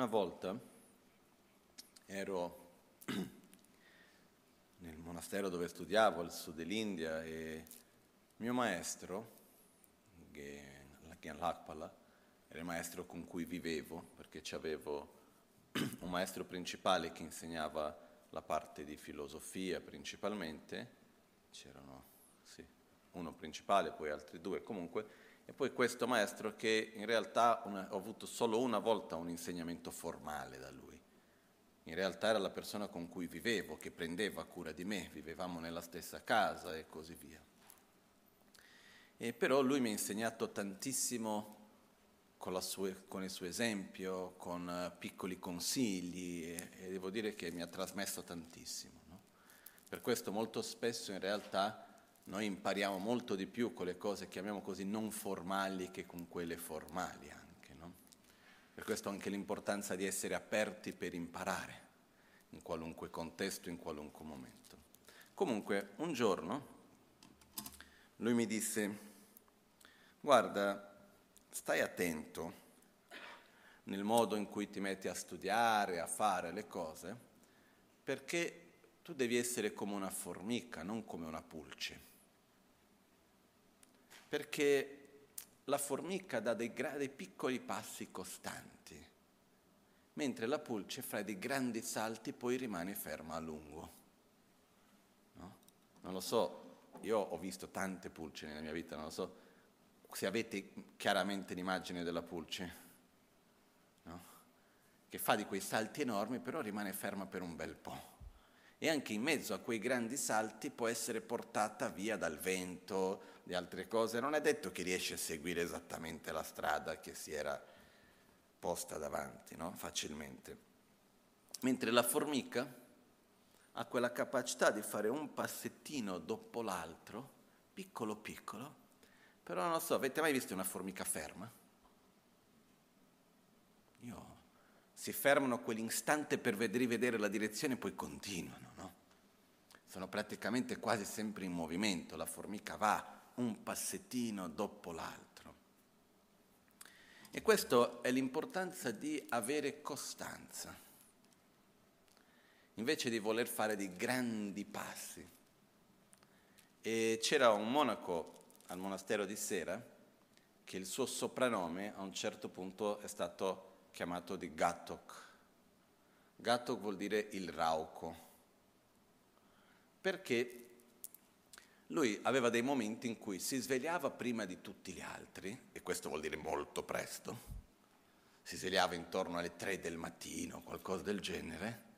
Una volta ero nel monastero dove studiavo al sud dell'India e mio maestro, Gyan Lakpala, era il maestro con cui vivevo perché avevo un maestro principale che insegnava la parte di filosofia principalmente, c'erano sì, uno principale, poi altri due. Comunque, e poi questo maestro che in realtà una, ho avuto solo una volta un insegnamento formale da lui. In realtà era la persona con cui vivevo, che prendeva cura di me, vivevamo nella stessa casa e così via. E però lui mi ha insegnato tantissimo con, sue, con il suo esempio, con uh, piccoli consigli e, e, devo dire che mi ha trasmesso tantissimo. No? Per questo molto spesso in realtà noi impariamo molto di più con le cose, chiamiamo così, non formali che con quelle formali anche. No? Per questo anche l'importanza di essere aperti per imparare, in qualunque contesto, in qualunque momento. Comunque, un giorno lui mi disse, guarda, stai attento nel modo in cui ti metti a studiare, a fare le cose, perché tu devi essere come una formica, non come una pulce perché la formica dà dei, gra- dei piccoli passi costanti, mentre la pulce fa dei grandi salti poi rimane ferma a lungo. No? Non lo so, io ho visto tante pulci nella mia vita, non lo so se avete chiaramente l'immagine della pulce, no? che fa di quei salti enormi, però rimane ferma per un bel po' e anche in mezzo a quei grandi salti può essere portata via dal vento, di altre cose. Non è detto che riesce a seguire esattamente la strada che si era posta davanti, no? facilmente. Mentre la formica ha quella capacità di fare un passettino dopo l'altro, piccolo piccolo, però non so, avete mai visto una formica ferma? Io si fermano quell'istante per rivedere la direzione e poi continuano, no? Sono praticamente quasi sempre in movimento, la formica va un passettino dopo l'altro. E questo è l'importanza di avere costanza, invece di voler fare dei grandi passi. E c'era un monaco al monastero di Sera che il suo soprannome a un certo punto è stato chiamato di Gattok. Gattok vuol dire il rauco, perché lui aveva dei momenti in cui si svegliava prima di tutti gli altri, e questo vuol dire molto presto, si svegliava intorno alle tre del mattino, qualcosa del genere,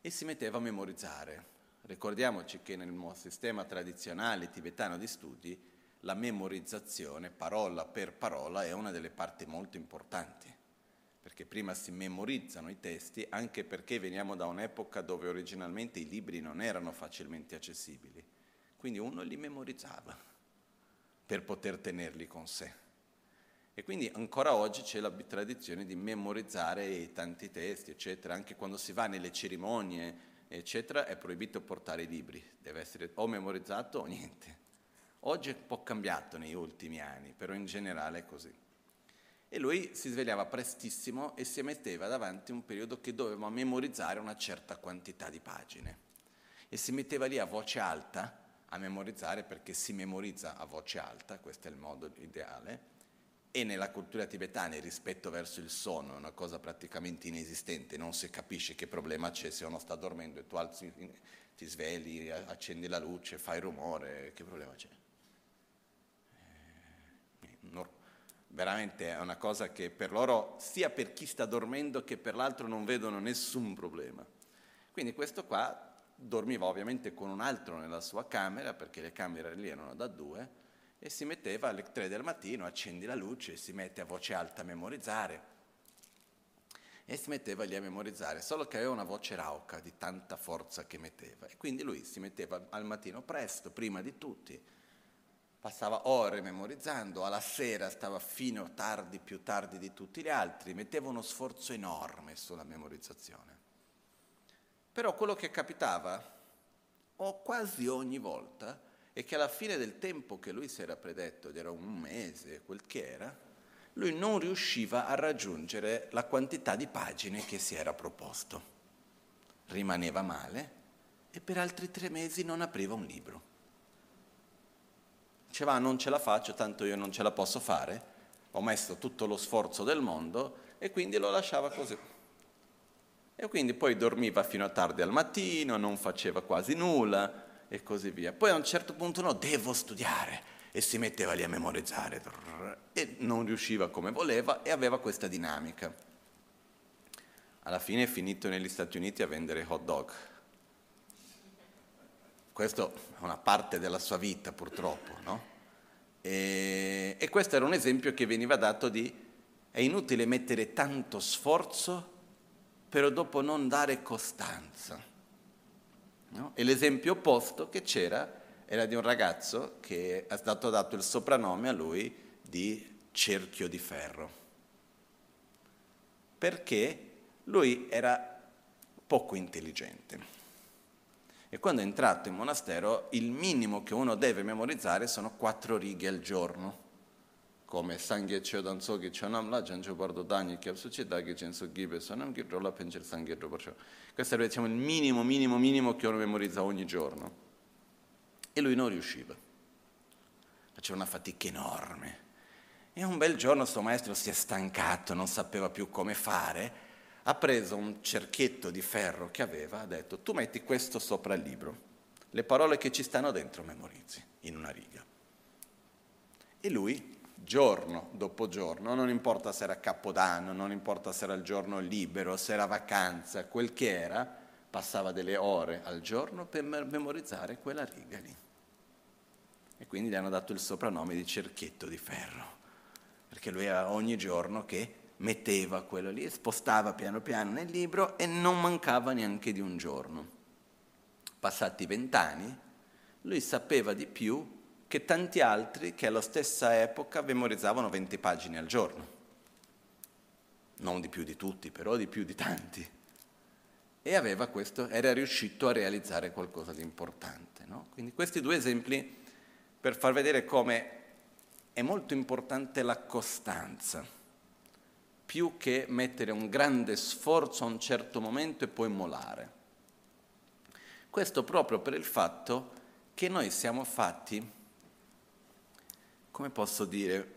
e si metteva a memorizzare. Ricordiamoci che nel sistema tradizionale tibetano di studi la memorizzazione, parola per parola, è una delle parti molto importanti perché prima si memorizzano i testi, anche perché veniamo da un'epoca dove originalmente i libri non erano facilmente accessibili. Quindi uno li memorizzava per poter tenerli con sé. E quindi ancora oggi c'è la tradizione di memorizzare tanti testi, eccetera. Anche quando si va nelle cerimonie, eccetera, è proibito portare i libri. Deve essere o memorizzato o niente. Oggi è un po' cambiato negli ultimi anni, però in generale è così. E lui si svegliava prestissimo e si metteva davanti un periodo che doveva memorizzare una certa quantità di pagine. E si metteva lì a voce alta a memorizzare perché si memorizza a voce alta, questo è il modo ideale, e nella cultura tibetana il rispetto verso il sonno è una cosa praticamente inesistente, non si capisce che problema c'è se uno sta dormendo e tu alzi, ti svegli, accendi la luce, fai rumore, che problema c'è? Eh, veramente è una cosa che per loro, sia per chi sta dormendo che per l'altro, non vedono nessun problema. Quindi questo qua dormiva ovviamente con un altro nella sua camera, perché le camere lì erano da due, e si metteva alle tre del mattino, accendi la luce si mette a voce alta a memorizzare. E si metteva lì a memorizzare, solo che aveva una voce rauca di tanta forza che metteva. E quindi lui si metteva al mattino presto, prima di tutti, passava ore memorizzando, alla sera stava fino a tardi, più tardi di tutti gli altri, metteva uno sforzo enorme sulla memorizzazione. Però quello che capitava, o quasi ogni volta, è che alla fine del tempo che lui si era predetto, ed era un mese, quel che era, lui non riusciva a raggiungere la quantità di pagine che si era proposto. Rimaneva male e per altri tre mesi non apriva un libro. Diceva ah, non ce la faccio, tanto io non ce la posso fare, ho messo tutto lo sforzo del mondo e quindi lo lasciava così. E quindi poi dormiva fino a tardi al mattino, non faceva quasi nulla e così via. Poi a un certo punto no, devo studiare e si metteva lì a memorizzare e non riusciva come voleva e aveva questa dinamica. Alla fine è finito negli Stati Uniti a vendere hot dog. Questa è una parte della sua vita purtroppo, no? E, e questo era un esempio che veniva dato di è inutile mettere tanto sforzo però dopo non dare costanza. No? E l'esempio opposto che c'era era di un ragazzo che è stato dato il soprannome a lui di cerchio di ferro, perché lui era poco intelligente. E quando è entrato in monastero, il minimo che uno deve memorizzare sono quattro righe al giorno, come Sangye Chodan Sogi Chonam La Janjo Bardo Dani Kyapsu Chidagi Jenso Gibe Sonam Girrola Penger Sangye Roborcio. Questo è diciamo, il minimo, minimo, minimo che uno memorizza ogni giorno. E lui non riusciva. Faceva una fatica enorme. E un bel giorno suo maestro si è stancato, non sapeva più come fare ha preso un cerchietto di ferro che aveva, ha detto tu metti questo sopra il libro, le parole che ci stanno dentro memorizzi in una riga. E lui, giorno dopo giorno, non importa se era Capodanno, non importa se era il giorno libero, se era vacanza, quel che era, passava delle ore al giorno per memorizzare quella riga lì. E quindi gli hanno dato il soprannome di cerchietto di ferro, perché lui era ogni giorno che metteva quello lì, spostava piano piano nel libro e non mancava neanche di un giorno. Passati vent'anni, lui sapeva di più che tanti altri che alla stessa epoca memorizzavano 20 pagine al giorno. Non di più di tutti, però di più di tanti. E aveva questo, era riuscito a realizzare qualcosa di importante. No? Quindi questi due esempi per far vedere come è molto importante la costanza più che mettere un grande sforzo a un certo momento e poi molare. Questo proprio per il fatto che noi siamo fatti, come posso dire,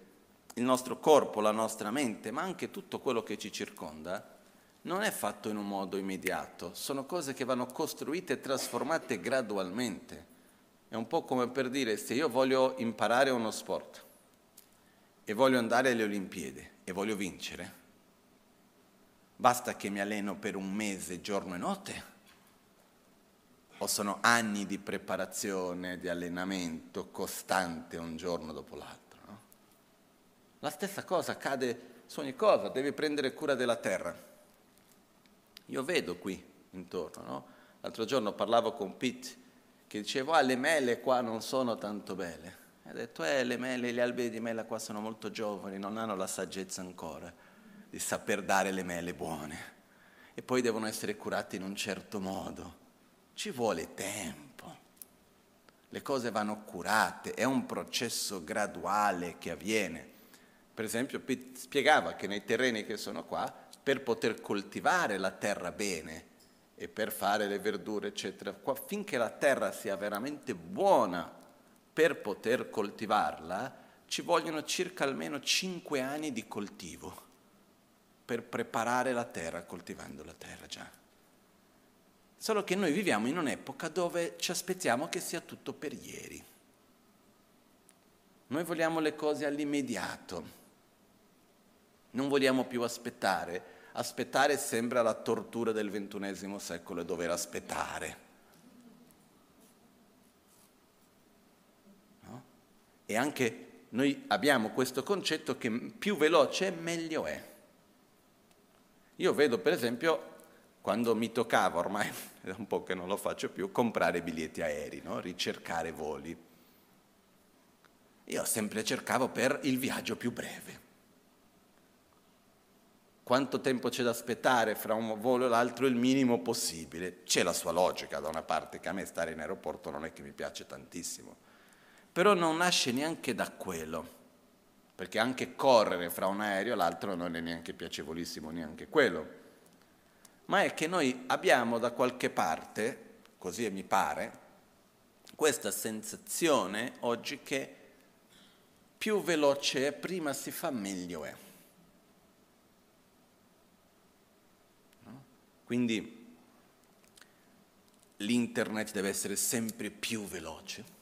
il nostro corpo, la nostra mente, ma anche tutto quello che ci circonda, non è fatto in un modo immediato, sono cose che vanno costruite e trasformate gradualmente. È un po' come per dire se io voglio imparare uno sport e voglio andare alle Olimpiadi e voglio vincere, Basta che mi alleno per un mese giorno e notte? O sono anni di preparazione, di allenamento costante un giorno dopo l'altro? No? La stessa cosa accade su ogni cosa, devi prendere cura della terra. Io vedo qui intorno, no? L'altro giorno parlavo con Pete che dicevo, ah, le mele qua non sono tanto belle. Ha detto, eh, le mele, gli alberi di mela qua sono molto giovani, non hanno la saggezza ancora di saper dare le mele buone e poi devono essere curate in un certo modo. Ci vuole tempo. Le cose vanno curate, è un processo graduale che avviene. Per esempio, spiegava che nei terreni che sono qua, per poter coltivare la terra bene e per fare le verdure, eccetera, qua, finché la terra sia veramente buona per poter coltivarla, ci vogliono circa almeno 5 anni di coltivo per preparare la terra coltivando la terra già. Solo che noi viviamo in un'epoca dove ci aspettiamo che sia tutto per ieri. Noi vogliamo le cose all'immediato, non vogliamo più aspettare. Aspettare sembra la tortura del ventunesimo secolo, dover aspettare. E anche noi abbiamo questo concetto che più veloce meglio è. Io vedo per esempio quando mi toccava, ormai è un po' che non lo faccio più, comprare biglietti aerei, no? ricercare voli. Io sempre cercavo per il viaggio più breve. Quanto tempo c'è da aspettare fra un volo e l'altro? Il minimo possibile. C'è la sua logica da una parte, che a me stare in aeroporto non è che mi piace tantissimo. Però non nasce neanche da quello. perché anche correre fra un aereo e l'altro non è neanche piacevolissimo neanche quello, ma è che noi abbiamo da qualche parte, così mi pare, questa sensazione oggi che più veloce è, prima si fa, meglio è. Quindi l'internet deve essere sempre più veloce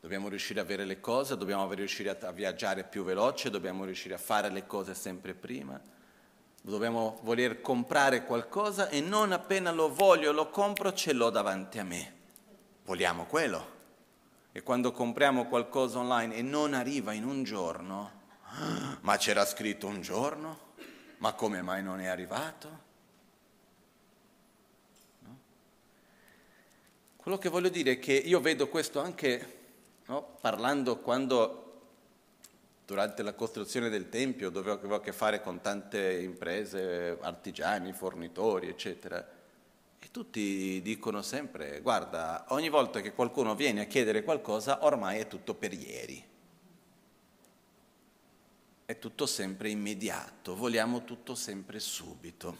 Dobbiamo riuscire a avere le cose, dobbiamo riuscire a viaggiare più veloce, dobbiamo riuscire a fare le cose sempre prima. Dobbiamo voler comprare qualcosa e non appena lo voglio, lo compro, ce l'ho davanti a me. Vogliamo quello. E quando compriamo qualcosa online e non arriva in un giorno, ma c'era scritto un giorno? Ma come mai non è arrivato? Quello che voglio dire è che io vedo questo anche no? parlando quando durante la costruzione del Tempio dove avevo a che fare con tante imprese, artigiani, fornitori, eccetera, e tutti dicono sempre, guarda, ogni volta che qualcuno viene a chiedere qualcosa, ormai è tutto per ieri. È tutto sempre immediato, vogliamo tutto sempre subito.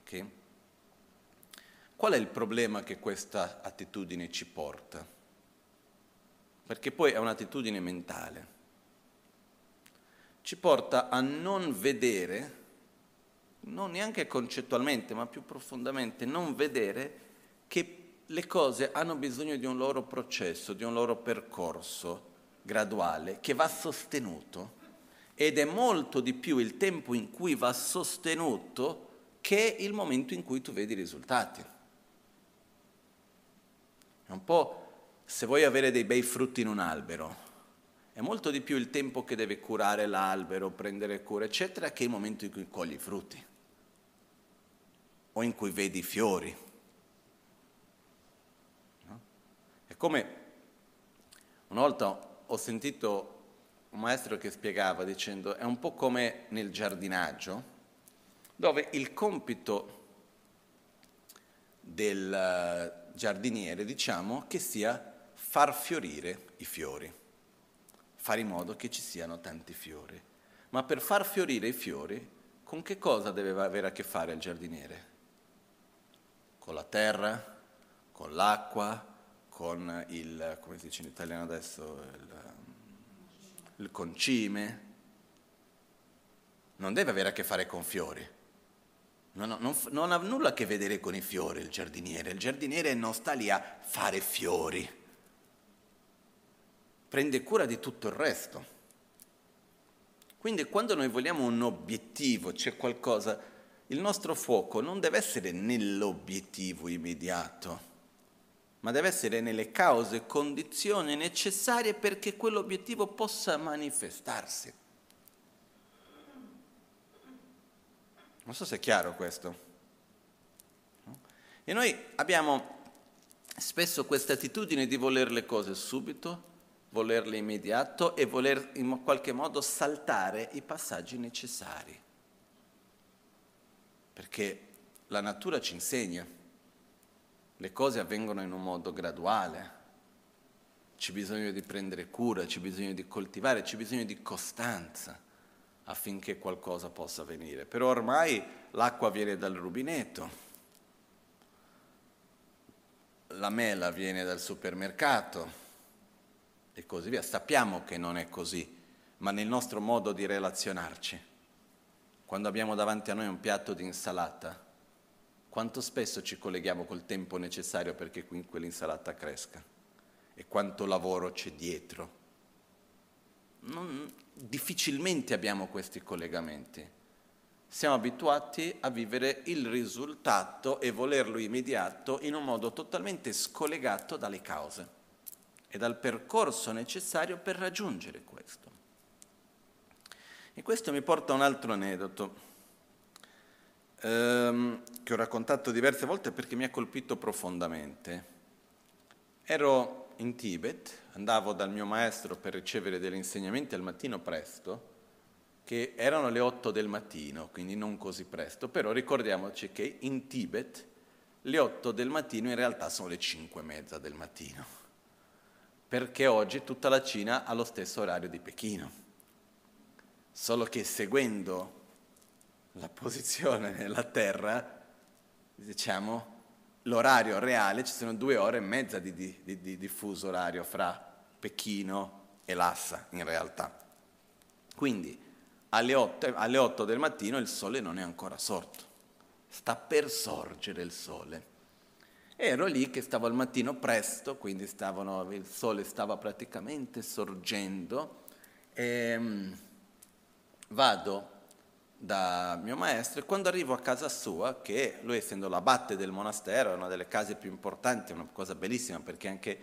Okay? Qual è il problema che questa attitudine ci porta? Perché poi è un'attitudine mentale. Ci porta a non vedere, non neanche concettualmente, ma più profondamente, non vedere che le cose hanno bisogno di un loro processo, di un loro percorso graduale che va sostenuto ed è molto di più il tempo in cui va sostenuto che il momento in cui tu vedi i risultati. È un po' se vuoi avere dei bei frutti in un albero, è molto di più il tempo che deve curare l'albero, prendere cura, eccetera, che il momento in cui cogli i frutti o in cui vedi i fiori. No? È come una volta ho sentito un maestro che spiegava dicendo è un po' come nel giardinaggio, dove il compito del giardiniere, diciamo, che sia far fiorire i fiori, fare in modo che ci siano tanti fiori. Ma per far fiorire i fiori, con che cosa deve avere a che fare il giardiniere? Con la terra, con l'acqua, con il, come si dice in italiano adesso, il, il concime. Non deve avere a che fare con fiori. Non, non, non, ha nulla a che vedere con i fiori il giardiniere. Il giardiniere non sta lì a fare fiori prende cura di tutto il resto. Quindi quando noi vogliamo un obiettivo, c'è qualcosa, il nostro fuoco non deve essere nell'obiettivo immediato, ma deve essere nelle cause e condizioni necessarie perché quell'obiettivo possa manifestarsi. Non so se è chiaro questo. E noi abbiamo spesso questa attitudine di voler le cose subito, volerle immediato e voler in qualche modo saltare i passaggi necessari. Perché la natura ci insegna, le cose avvengono in un modo graduale, c'è bisogno di prendere cura, c'è bisogno di coltivare, c'è bisogno di costanza affinché qualcosa possa avvenire. Però ormai l'acqua viene dal rubinetto, la mela viene dal supermercato, e così via. Sappiamo che non è così, ma nel nostro modo di relazionarci, quando abbiamo davanti a noi un piatto di insalata, quanto spesso ci colleghiamo col tempo necessario perché quell'insalata cresca e quanto lavoro c'è dietro. Non, difficilmente abbiamo questi collegamenti. Siamo abituati a vivere il risultato e volerlo immediato in un modo totalmente scollegato dalle cause e dal percorso necessario per raggiungere questo. E questo mi porta a un altro aneddoto ehm, che ho raccontato diverse volte perché mi ha colpito profondamente. Ero in Tibet, andavo dal mio maestro per ricevere degli insegnamenti al mattino presto, che erano le 8 del mattino, quindi non così presto, però ricordiamoci che in Tibet le 8 del mattino in realtà sono le 5 e mezza del mattino perché oggi tutta la Cina ha lo stesso orario di Pechino, solo che seguendo la posizione nella Terra, diciamo, l'orario reale, ci sono due ore e mezza di, di, di, di fuso orario fra Pechino e Lhasa in realtà. Quindi alle 8, alle 8 del mattino il sole non è ancora sorto, sta per sorgere il sole. Ero lì che stavo al mattino presto, quindi stavano, il sole stava praticamente sorgendo e um, vado da mio maestro e quando arrivo a casa sua, che lui essendo l'abate del monastero, è una delle case più importanti, è una cosa bellissima perché anche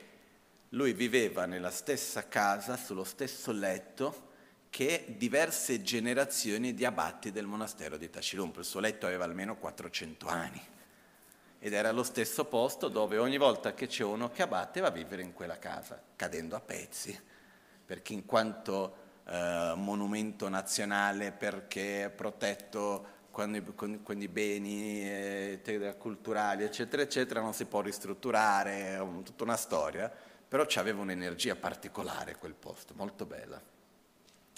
lui viveva nella stessa casa, sullo stesso letto che diverse generazioni di abati del monastero di Tashilumpo. Il suo letto aveva almeno 400 anni ed era lo stesso posto dove ogni volta che c'è uno che abbatte va a vivere in quella casa, cadendo a pezzi, perché in quanto eh, monumento nazionale, perché è protetto con, con, con i beni eh, culturali, eccetera, eccetera, non si può ristrutturare, è un, tutta una storia, però aveva un'energia particolare quel posto, molto bella.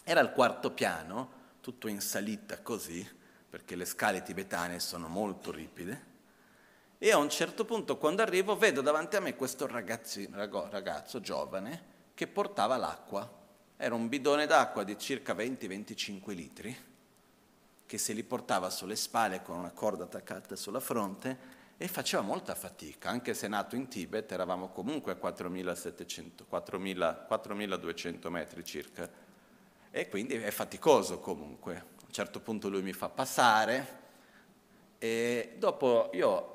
Era al quarto piano, tutto in salita così, perché le scale tibetane sono molto ripide, e a un certo punto quando arrivo vedo davanti a me questo ragazzo giovane che portava l'acqua. Era un bidone d'acqua di circa 20-25 litri, che se li portava sulle spalle con una corda attaccata sulla fronte e faceva molta fatica, anche se nato in Tibet eravamo comunque a 4.700, 4.200 metri circa e quindi è faticoso comunque. A un certo punto lui mi fa passare e dopo io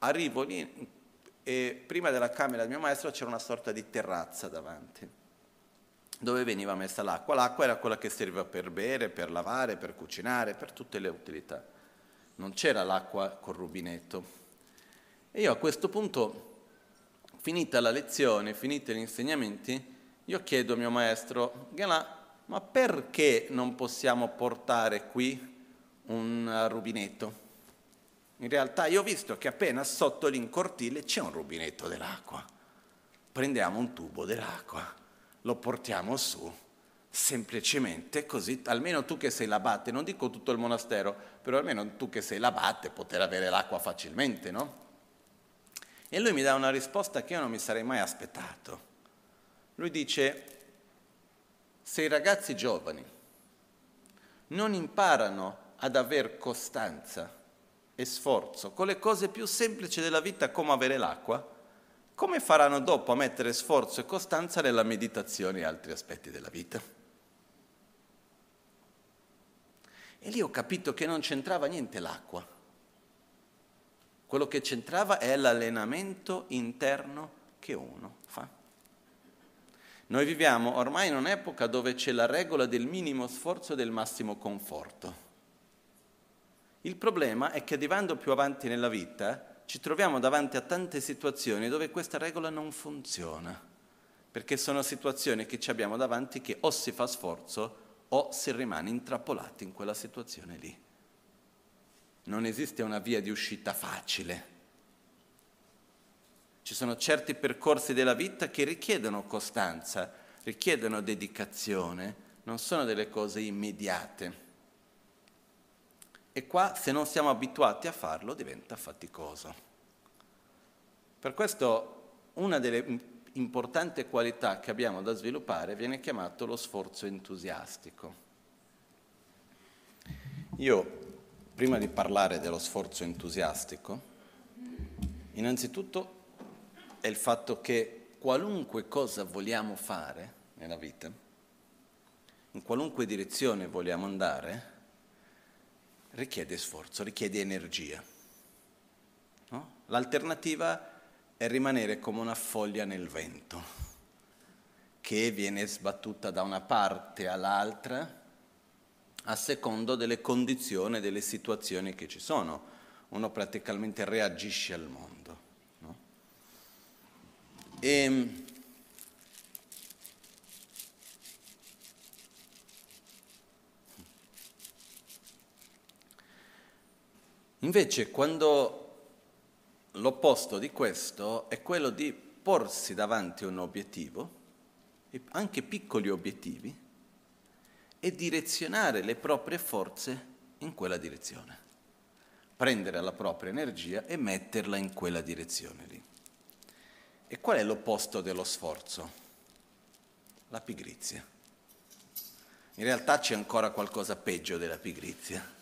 arrivo lì e prima della camera del mio maestro c'era una sorta di terrazza davanti dove veniva messa l'acqua. L'acqua era quella che serviva per bere, per lavare, per cucinare, per tutte le utilità. Non c'era l'acqua col rubinetto. E io a questo punto, finita la lezione, finiti gli insegnamenti, io chiedo al mio maestro, ma perché non possiamo portare qui un rubinetto? In realtà io ho visto che appena sotto l'incortile c'è un rubinetto dell'acqua. Prendiamo un tubo dell'acqua, lo portiamo su, semplicemente così, almeno tu che sei l'abate, non dico tutto il monastero, però almeno tu che sei l'abate poter avere l'acqua facilmente, no? E lui mi dà una risposta che io non mi sarei mai aspettato. Lui dice, se i ragazzi giovani non imparano ad aver costanza e sforzo con le cose più semplici della vita come avere l'acqua, come faranno dopo a mettere sforzo e costanza nella meditazione e altri aspetti della vita? E lì ho capito che non c'entrava niente l'acqua. Quello che c'entrava è l'allenamento interno che uno fa. Noi viviamo ormai in un'epoca dove c'è la regola del minimo sforzo e del massimo conforto. Il problema è che arrivando più avanti nella vita ci troviamo davanti a tante situazioni dove questa regola non funziona, perché sono situazioni che ci abbiamo davanti che o si fa sforzo o si rimane intrappolati in quella situazione lì. Non esiste una via di uscita facile. Ci sono certi percorsi della vita che richiedono costanza, richiedono dedicazione, non sono delle cose immediate. E qua, se non siamo abituati a farlo, diventa faticoso. Per questo una delle importanti qualità che abbiamo da sviluppare viene chiamato lo sforzo entusiastico. Io, prima di parlare dello sforzo entusiastico, innanzitutto è il fatto che qualunque cosa vogliamo fare nella vita, in qualunque direzione vogliamo andare, richiede sforzo, richiede energia. No? L'alternativa è rimanere come una foglia nel vento, che viene sbattuta da una parte all'altra a secondo delle condizioni, delle situazioni che ci sono. Uno praticamente reagisce al mondo. E, invece quando l'opposto di questo è quello di porsi davanti un obiettivo, anche piccoli obiettivi, e direzionare le proprie forze in quella direzione. Prendere la propria energia e metterla in quella direzione lì. E qual è l'opposto dello sforzo? La pigrizia. In realtà c'è ancora qualcosa peggio della pigrizia,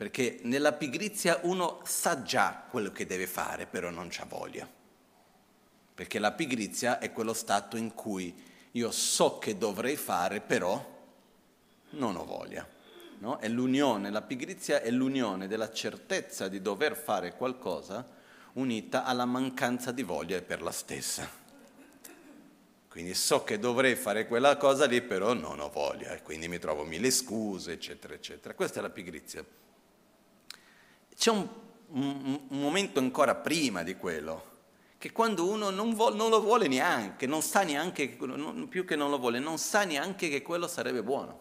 perché nella pigrizia uno sa già quello che deve fare, però non c'ha voglia. Perché la pigrizia è quello stato in cui io so che dovrei fare, però non ho voglia. No? È l'unione, la pigrizia è l'unione della certezza di dover fare qualcosa unita alla mancanza di voglia per la stessa. Quindi so che dovrei fare quella cosa lì, però non ho voglia e quindi mi trovo mille scuse, eccetera, eccetera. Questa è la pigrizia. C'è un, un, un momento ancora prima di quello, che quando uno non, vo- non, lo vuole neanche, non sa neanche, non, più che non lo vuole, non sa neanche che quello sarebbe buono.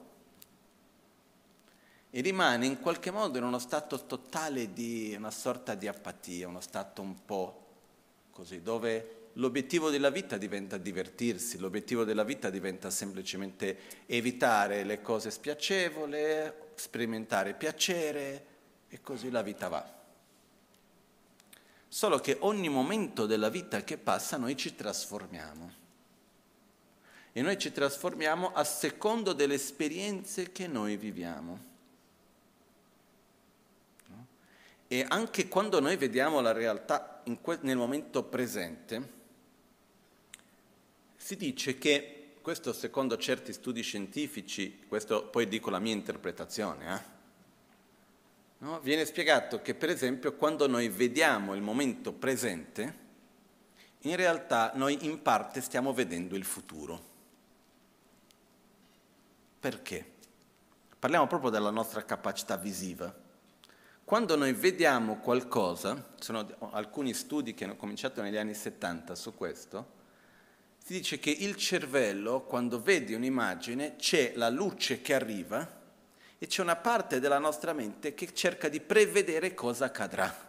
E rimane in qualche modo in uno stato totale di una sorta di apatia, uno stato un po' così, dove l'obiettivo della vita diventa divertirsi, l'obiettivo della vita diventa semplicemente evitare le cose spiacevoli, sperimentare piacere e così la vita va. Solo che ogni momento della vita che passa noi ci trasformiamo. E noi ci trasformiamo a secondo delle esperienze che noi viviamo. E anche quando noi vediamo la realtà que- nel momento presente, si dice che, questo secondo certi studi scientifici, questo poi dico la mia interpretazione, eh? No? viene spiegato che per esempio quando noi vediamo il momento presente, in realtà noi in parte stiamo vedendo il futuro. Perché? Parliamo proprio della nostra capacità visiva. Quando noi vediamo qualcosa, ci sono alcuni studi che hanno cominciato negli anni 70 su questo, si dice che il cervello, quando vede un'immagine, c'è la luce che arriva e c'è una parte della nostra mente che cerca di prevedere cosa accadrà.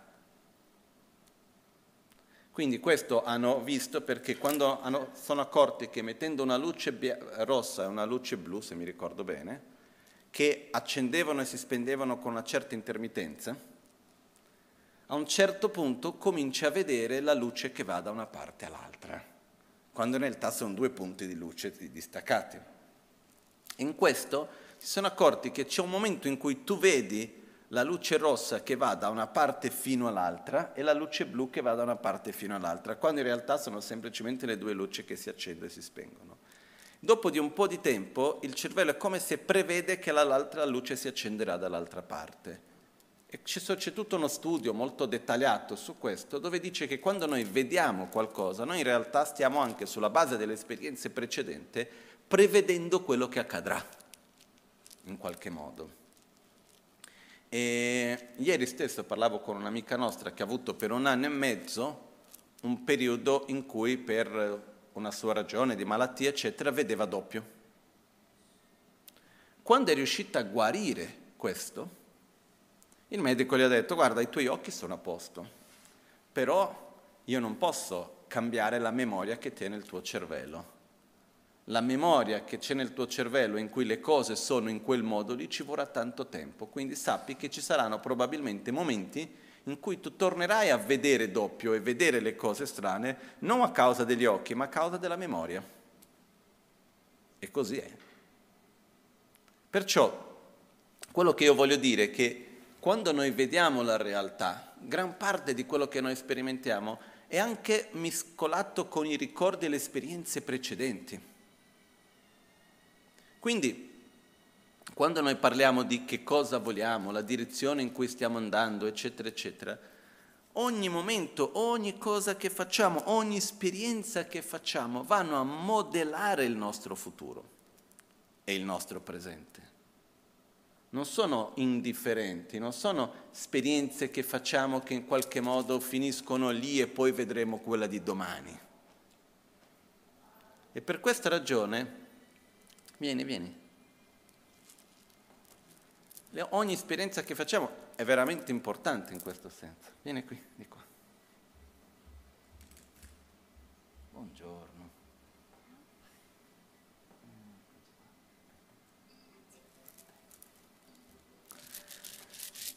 Quindi questo hanno visto perché quando hanno, sono accorti che mettendo una luce rossa e una luce blu, se mi ricordo bene, che accendevano e si spendevano con una certa intermittenza, a un certo punto comincia a vedere la luce che va da una parte all'altra quando in realtà sono due punti di luce distaccati. In questo si sono accorti che c'è un momento in cui tu vedi la luce rossa che va da una parte fino all'altra e la luce blu che va da una parte fino all'altra, quando in realtà sono semplicemente le due luci che si accendono e si spengono. Dopo di un po' di tempo il cervello è come se prevede che l'altra luce si accenderà dall'altra parte. C'è, tutto uno studio molto dettagliato su questo dove dice che quando noi vediamo qualcosa, noi in realtà stiamo anche sulla base delle esperienze precedenti prevedendo quello che accadrà, in qualche modo. E ieri stesso parlavo con un'amica nostra che ha avuto per un anno e mezzo un periodo in cui per una sua ragione di malattia, eccetera, vedeva doppio. Quando è riuscita a guarire questo, il medico gli ha detto guarda i tuoi occhi sono a posto, però io non posso cambiare la memoria che tiene il tuo cervello. La memoria che c'è nel tuo cervello in cui le cose sono in quel modo lì ci vorrà tanto tempo, quindi sappi che ci saranno probabilmente momenti in cui tu tornerai a vedere doppio e vedere le cose strane non a causa degli occhi, ma a causa della memoria. E così è. Perciò quello che io voglio dire è che quando noi vediamo la realtà, gran parte di quello che noi sperimentiamo è anche mescolato con i ricordi e le esperienze precedenti. Quindi, quando noi parliamo di che cosa vogliamo, la direzione in cui stiamo andando, eccetera, eccetera, ogni momento, ogni cosa che facciamo, ogni esperienza che facciamo vanno a modellare il nostro futuro e il nostro presente non sono indifferenti, non sono esperienze che facciamo che in qualche modo finiscono lì e poi vedremo quella di domani. E per questa ragione, vieni, vieni, ogni esperienza che facciamo è veramente importante in questo senso. Vieni qui, di qua. Buongiorno.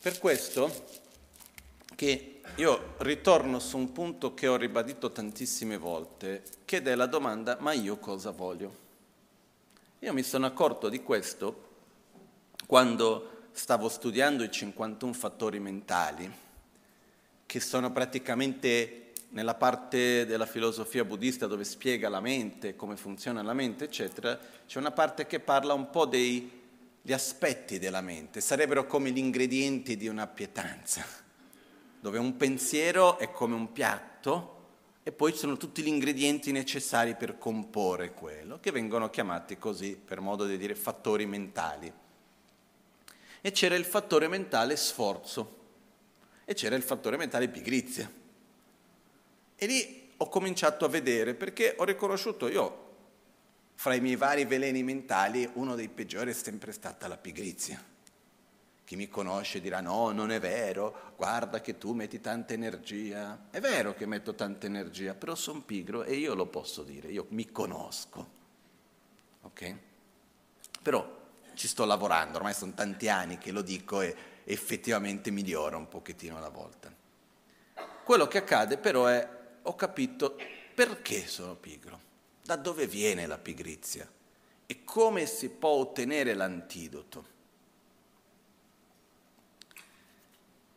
Per questo che io ritorno su un punto che ho ribadito tantissime volte, che è la domanda ma io cosa voglio? Io mi sono accorto di questo quando stavo studiando i 51 fattori mentali, che sono praticamente nella parte della filosofia buddista dove spiega la mente, come funziona la mente, eccetera, c'è una parte che parla un po' degli aspetti della mente, sarebbero come gli ingredienti di una pietanza, dove un pensiero è come un piatto e poi ci sono tutti gli ingredienti necessari per comporre quello, che vengono chiamati così, per modo di dire, fattori mentali. E c'era il fattore mentale sforzo e c'era il fattore mentale pigrizia. E lì ho cominciato a vedere perché ho riconosciuto io, fra i miei vari veleni mentali, uno dei peggiori è sempre stata la pigrizia. Chi mi conosce dirà no, non è vero, guarda che tu metti tanta energia. È vero che metto tanta energia, però sono pigro e io lo posso dire, io mi conosco. Ok? Però ci sto lavorando, ormai sono tanti anni che lo dico e effettivamente migliora un pochettino alla volta. Quello che accade però è, ho capito perché sono pigro, da dove viene la pigrizia e come si può ottenere l'antidoto.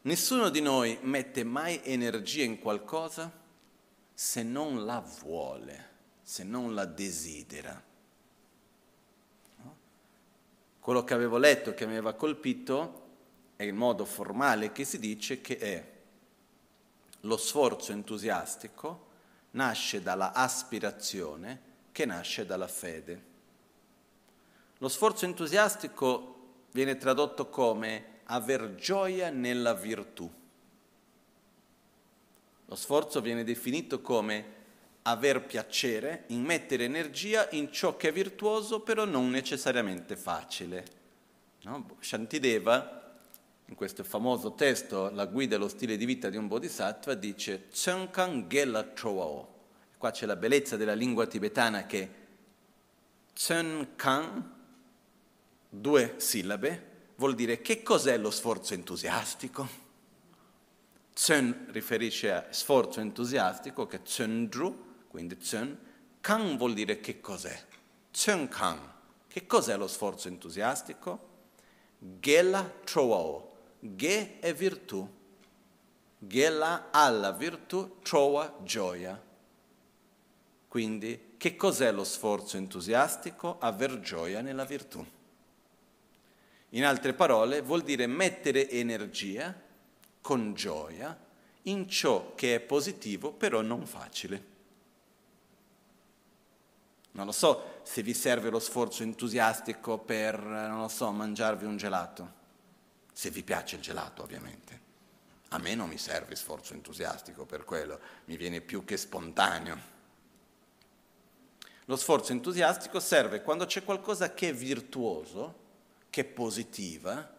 Nessuno di noi mette mai energia in qualcosa se non la vuole, se non la desidera. Quello che avevo letto, che mi aveva colpito, è il modo formale che si dice che è lo sforzo entusiastico nasce dalla aspirazione che nasce dalla fede. Lo sforzo entusiastico viene tradotto come aver gioia nella virtù. Lo sforzo viene definito come aver piacere in mettere energia in ciò che è virtuoso, però non necessariamente facile. No? Shantideva in questo famoso testo, La guida e lo stile di vita di un bodhisattva, dice Tsunkan Gela Chowao. Qua c'è la bellezza della lingua tibetana che Tsunkan, due sillabe, vuol dire che cos'è lo sforzo entusiastico. Tsun riferisce a sforzo entusiastico, che è Tsundru, quindi Tsun. Kan vuol dire che cos'è. Tsunkan, che cos'è lo sforzo entusiastico? Gela Chowao Ge è virtù. Gela alla virtù trova gioia. Quindi, che cos'è lo sforzo entusiastico? Aver gioia nella virtù. In altre parole, vuol dire mettere energia con gioia in ciò che è positivo, però non facile. Non lo so se vi serve lo sforzo entusiastico per, non lo so, mangiarvi un gelato se vi piace il gelato ovviamente. A me non mi serve sforzo entusiastico per quello, mi viene più che spontaneo. Lo sforzo entusiastico serve quando c'è qualcosa che è virtuoso, che è positiva,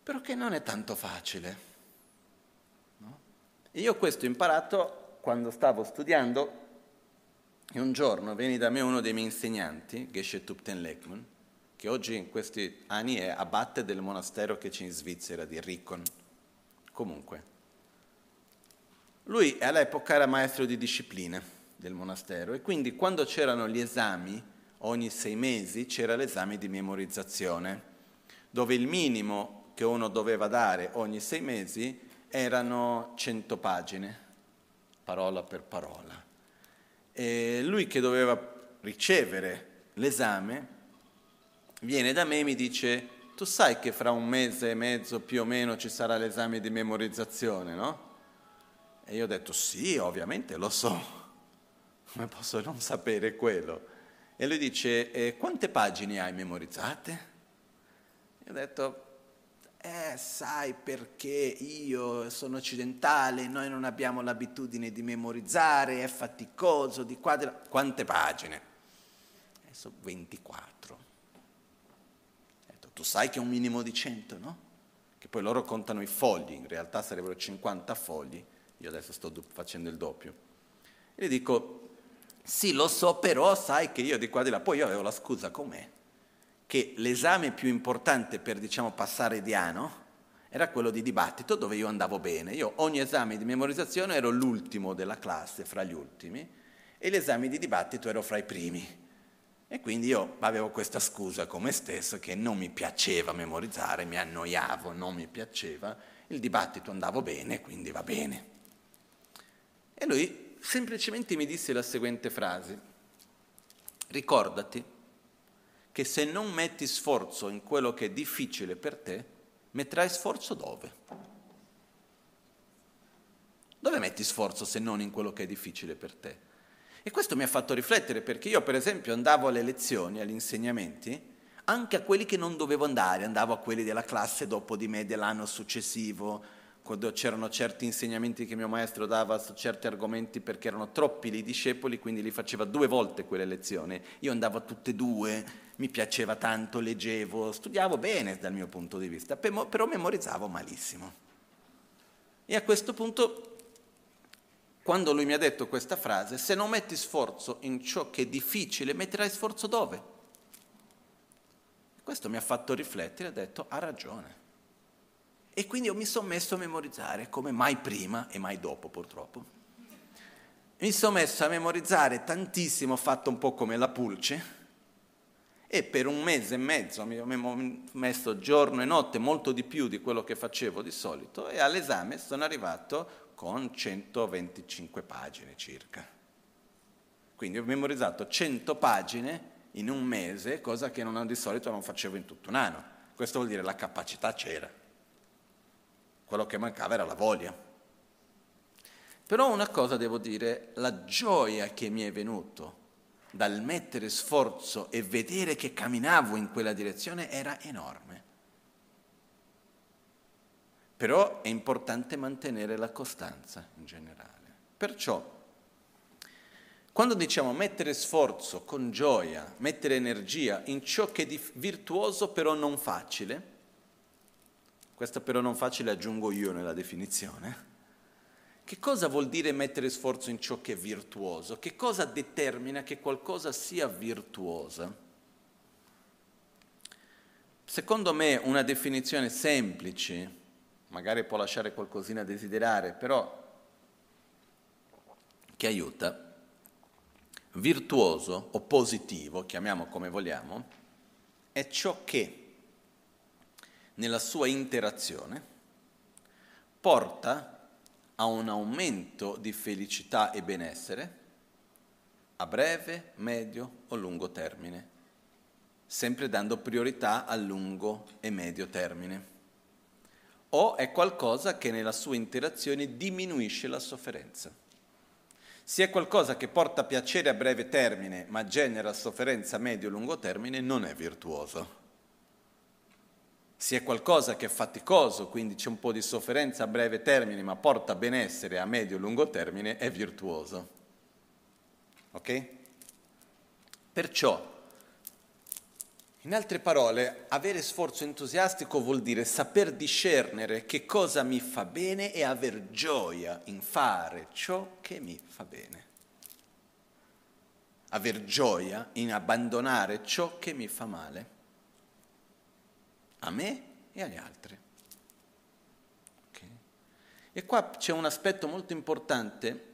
però che non è tanto facile. No? Io questo ho imparato quando stavo studiando e un giorno venne da me uno dei miei insegnanti, Geshe Tupten Lekman, che oggi in questi anni è abate del monastero che c'è in Svizzera di Ricon. Comunque, lui all'epoca era maestro di discipline del monastero e quindi quando c'erano gli esami, ogni sei mesi c'era l'esame di memorizzazione, dove il minimo che uno doveva dare ogni sei mesi erano 100 pagine, parola per parola. E lui che doveva ricevere l'esame viene da me e mi dice, tu sai che fra un mese e mezzo più o meno ci sarà l'esame di memorizzazione, no? E io ho detto, sì, ovviamente lo so, come posso non sapere quello? E lui dice, e quante pagine hai memorizzate? E ho detto, eh, sai perché io sono occidentale, noi non abbiamo l'abitudine di memorizzare, è faticoso, di qua, di là. Quante pagine? Adesso 24 tu sai che è un minimo di 100, no? Che poi loro contano i fogli, in realtà sarebbero 50 fogli, io adesso sto facendo il doppio. E gli dico, Sì, lo so, però sai che io di qua di là, poi io avevo la scusa con me, che l'esame più importante per, diciamo, passare di anno era quello di dibattito dove io andavo bene. Io ogni esame di memorizzazione ero l'ultimo della classe, fra gli ultimi, e gli esami di dibattito ero fra i primi. E quindi io avevo questa scusa con me stesso che non mi piaceva memorizzare, mi annoiavo, non mi piaceva, il dibattito andava bene, quindi va bene. E lui semplicemente mi disse la seguente frase, ricordati che se non metti sforzo in quello che è difficile per te, metterai sforzo dove? Dove metti sforzo se non in quello che è difficile per te? E questo mi ha fatto riflettere perché io per esempio andavo alle lezioni, agli insegnamenti, anche a quelli che non dovevo andare, andavo a quelli della classe dopo di me dell'anno successivo, quando c'erano certi insegnamenti che mio maestro dava su certi argomenti perché erano troppi i discepoli, quindi li faceva due volte quelle lezioni. Io andavo a tutte e due, mi piaceva tanto, leggevo, studiavo bene dal mio punto di vista, però memorizzavo malissimo. E a questo punto quando lui mi ha detto questa frase, se non metti sforzo in ciò che è difficile, metterai sforzo dove? Questo mi ha fatto riflettere e ha detto, ha ragione. E quindi mi sono messo a memorizzare come mai prima e mai dopo purtroppo. Mi sono messo a memorizzare tantissimo, fatto un po' come la pulce, e per un mese e mezzo mi ho messo giorno e notte molto di più di quello che facevo di solito e all'esame sono arrivato con 125 pagine circa. Quindi ho memorizzato 100 pagine in un mese, cosa che non, di solito non facevo in tutto un anno. Questo vuol dire la capacità c'era. Quello che mancava era la voglia. Però una cosa devo dire, la gioia che mi è venuto dal mettere sforzo e vedere che camminavo in quella direzione era enorme. Però è importante mantenere la costanza in generale. Perciò, quando diciamo mettere sforzo con gioia, mettere energia in ciò che è virtuoso però non facile, questo però non facile aggiungo io nella definizione, che cosa vuol dire mettere sforzo in ciò che è virtuoso? Che cosa determina che qualcosa sia virtuosa? Secondo me una definizione semplice magari può lasciare qualcosina a desiderare, però che aiuta, virtuoso o positivo, chiamiamo come vogliamo, è ciò che nella sua interazione porta a un aumento di felicità e benessere a breve, medio o lungo termine, sempre dando priorità a lungo e medio termine o è qualcosa che nella sua interazione diminuisce la sofferenza. Se è qualcosa che porta piacere a breve termine ma genera sofferenza a medio-lungo termine, non è virtuoso. Se è qualcosa che è faticoso, quindi c'è un po' di sofferenza a breve termine ma porta benessere a medio-lungo termine, è virtuoso. Ok? Perciò in altre parole, avere sforzo entusiastico vuol dire saper discernere che cosa mi fa bene e aver gioia in fare ciò che mi fa bene. Aver gioia in abbandonare ciò che mi fa male. A me e agli altri. Okay? E qua c'è un aspetto molto importante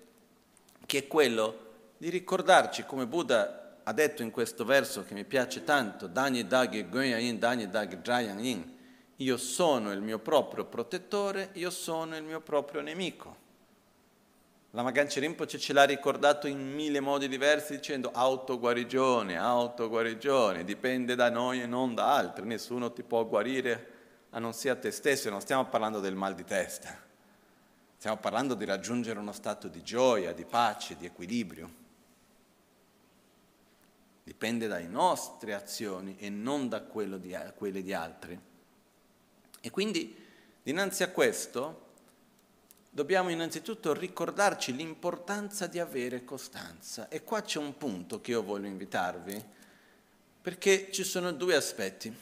che è quello di ricordarci come Buddha ha detto in questo verso che mi piace tanto, Dani Dag Goyain, Dani Dag Drayan Yin, io sono il mio proprio protettore, io sono il mio proprio nemico. Maganci Rinpoche ce l'ha ricordato in mille modi diversi dicendo autoguarigione, autoguarigione, dipende da noi e non da altri, nessuno ti può guarire a non sia te stesso, non stiamo parlando del mal di testa, stiamo parlando di raggiungere uno stato di gioia, di pace, di equilibrio dipende dalle nostre azioni e non da di, quelle di altri. E quindi dinanzi a questo dobbiamo innanzitutto ricordarci l'importanza di avere costanza. E qua c'è un punto che io voglio invitarvi, perché ci sono due aspetti.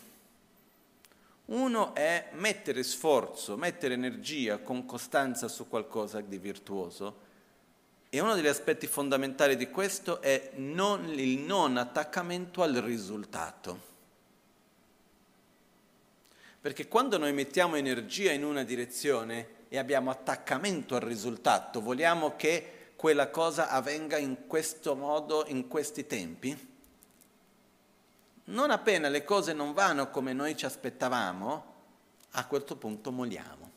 Uno è mettere sforzo, mettere energia con costanza su qualcosa di virtuoso E uno degli aspetti fondamentali di questo è non, il non attaccamento al risultato. Perché quando noi mettiamo energia in una direzione e abbiamo attaccamento al risultato, vogliamo che quella cosa avvenga in questo modo, in questi tempi, non appena le cose non vanno come noi ci aspettavamo, a questo punto molliamo.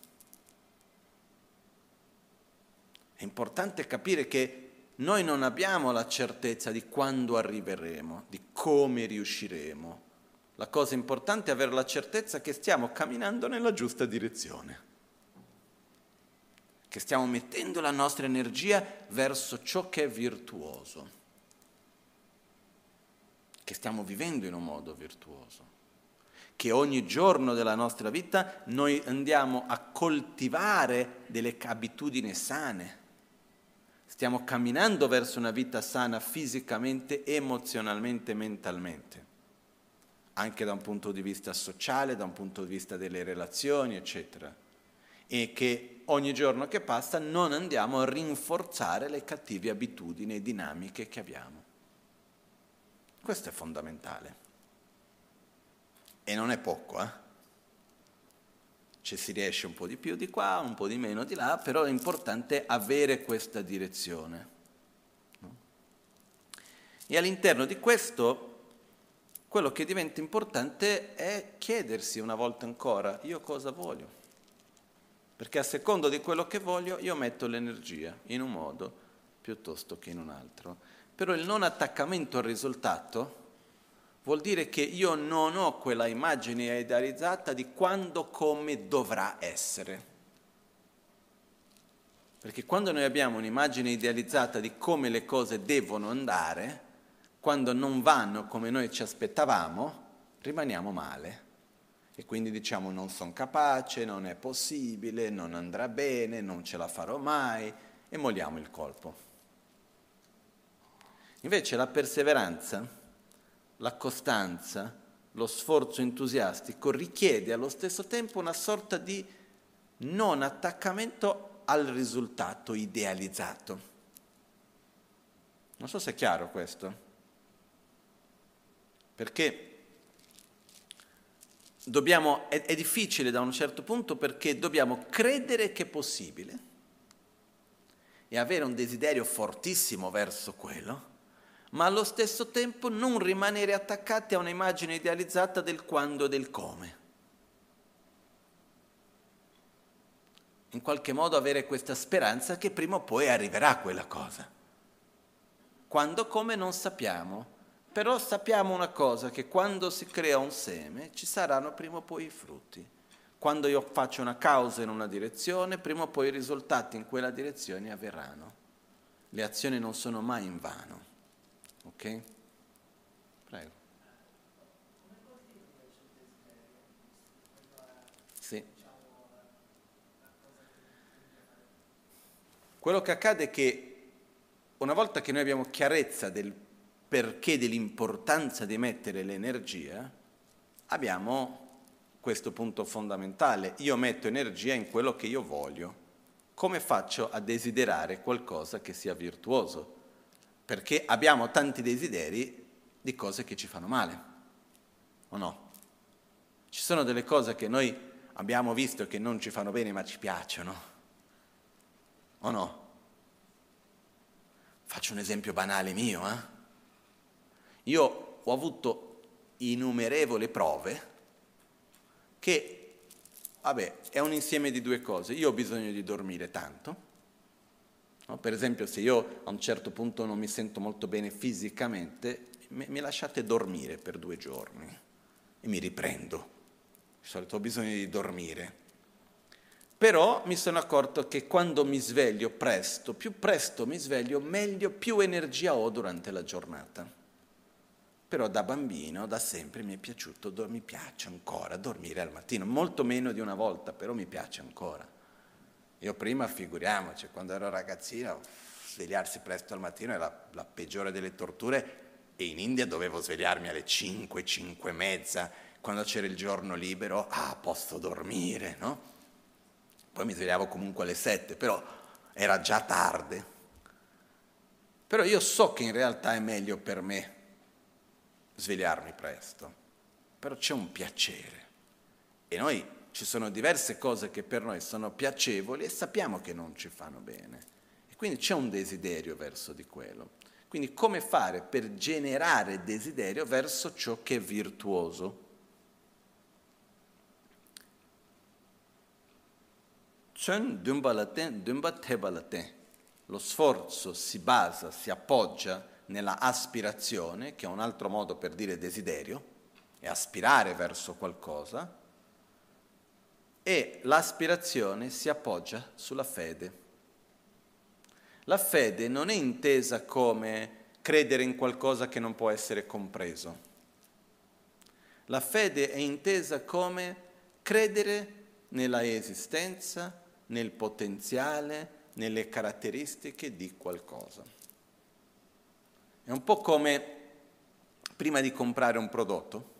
È importante capire che noi non abbiamo la certezza di quando arriveremo, di come riusciremo. La cosa importante è avere la certezza che stiamo camminando nella giusta direzione, che stiamo mettendo la nostra energia verso ciò che è virtuoso, che stiamo vivendo in un modo virtuoso che ogni giorno della nostra vita noi andiamo a coltivare delle abitudini sane. Stiamo camminando verso una vita sana fisicamente, emozionalmente, mentalmente, anche da un punto di vista sociale, da un punto di vista delle relazioni, eccetera. E che ogni giorno che passa non andiamo a rinforzare le cattive abitudini e dinamiche che abbiamo. Questo è fondamentale. E non è poco, eh? Ci si riesce un po' di più di qua, un po' di meno di là, però è importante avere questa direzione. E all'interno di questo, quello che diventa importante è chiedersi una volta ancora, io cosa voglio? Perché a secondo di quello che voglio io metto l'energia in un modo piuttosto che in un altro. Però il non attaccamento al risultato vuol dire che io non ho quella immagine idealizzata di quando, come dovrà essere. Perché quando noi abbiamo un'immagine idealizzata di come le cose devono andare, quando non vanno come noi ci aspettavamo, rimaniamo male. E quindi diciamo non sono capace, non è possibile, non andrà bene, non ce la farò mai e molliamo il colpo. Invece la perseveranza la costanza, lo sforzo entusiastico richiede allo stesso tempo una sorta di non attaccamento al risultato idealizzato. Non so se è chiaro questo, perché dobbiamo, è, è difficile da un certo punto perché dobbiamo credere che è possibile e avere un desiderio fortissimo verso quello, ma allo stesso tempo non rimanere attaccati a un'immagine idealizzata del quando e del come. In qualche modo avere questa speranza che prima o poi arriverà quella cosa. Quando come non sappiamo, però sappiamo una cosa, che quando si crea un seme ci saranno prima o poi i frutti. Quando io faccio una causa in una direzione, prima o poi i risultati in quella direzione avverranno. Le azioni non sono mai in vano. Ok? Prego. Sì. Quello che accade è che una volta che noi abbiamo chiarezza del perché dell'importanza di mettere l'energia, abbiamo questo punto fondamentale. Io metto energia in quello che io voglio. Come faccio a desiderare qualcosa che sia virtuoso? perché abbiamo tanti desideri di cose che ci fanno male, o no? Ci sono delle cose che noi abbiamo visto che non ci fanno bene ma ci piacciono, o no? Faccio un esempio banale mio, eh? Io ho avuto innumerevoli prove che, vabbè, è un insieme di due cose. Io ho bisogno di dormire tanto, No? Per esempio, se io a un certo punto non mi sento molto bene fisicamente, mi, lasciate dormire per due giorni e mi riprendo. Di solito ho bisogno di dormire. Però mi sono accorto che quando mi sveglio presto, più presto mi sveglio, meglio, più energia ho durante la giornata. Però da bambino, da sempre, mi è piaciuto, mi piace ancora dormire al mattino, molto meno di una volta, però mi piace ancora. Io prima, figuriamoci, quando ero ragazzino, svegliarsi presto al mattino era la peggiore delle torture e in India dovevo svegliarmi alle 5, 5 e mezza, quando c'era il giorno libero, ah, posso dormire, no? Poi mi svegliavo comunque alle 7, però era già tardi. Però io so che in realtà è meglio per me svegliarmi presto, però c'è un piacere. E noi ci sono diverse cose che per noi sono piacevoli e sappiamo che non ci fanno bene. E quindi c'è un desiderio verso di quello. Quindi come fare per generare desiderio verso ciò che è virtuoso? Lo sforzo si basa, si appoggia nella aspirazione, che è un altro modo per dire desiderio, è aspirare verso qualcosa, e l'aspirazione si appoggia sulla fede. La fede non è intesa come credere in qualcosa che non può essere compreso. La fede è intesa come credere nella esistenza, nel potenziale, nelle caratteristiche di qualcosa. È un po' come prima di comprare un prodotto,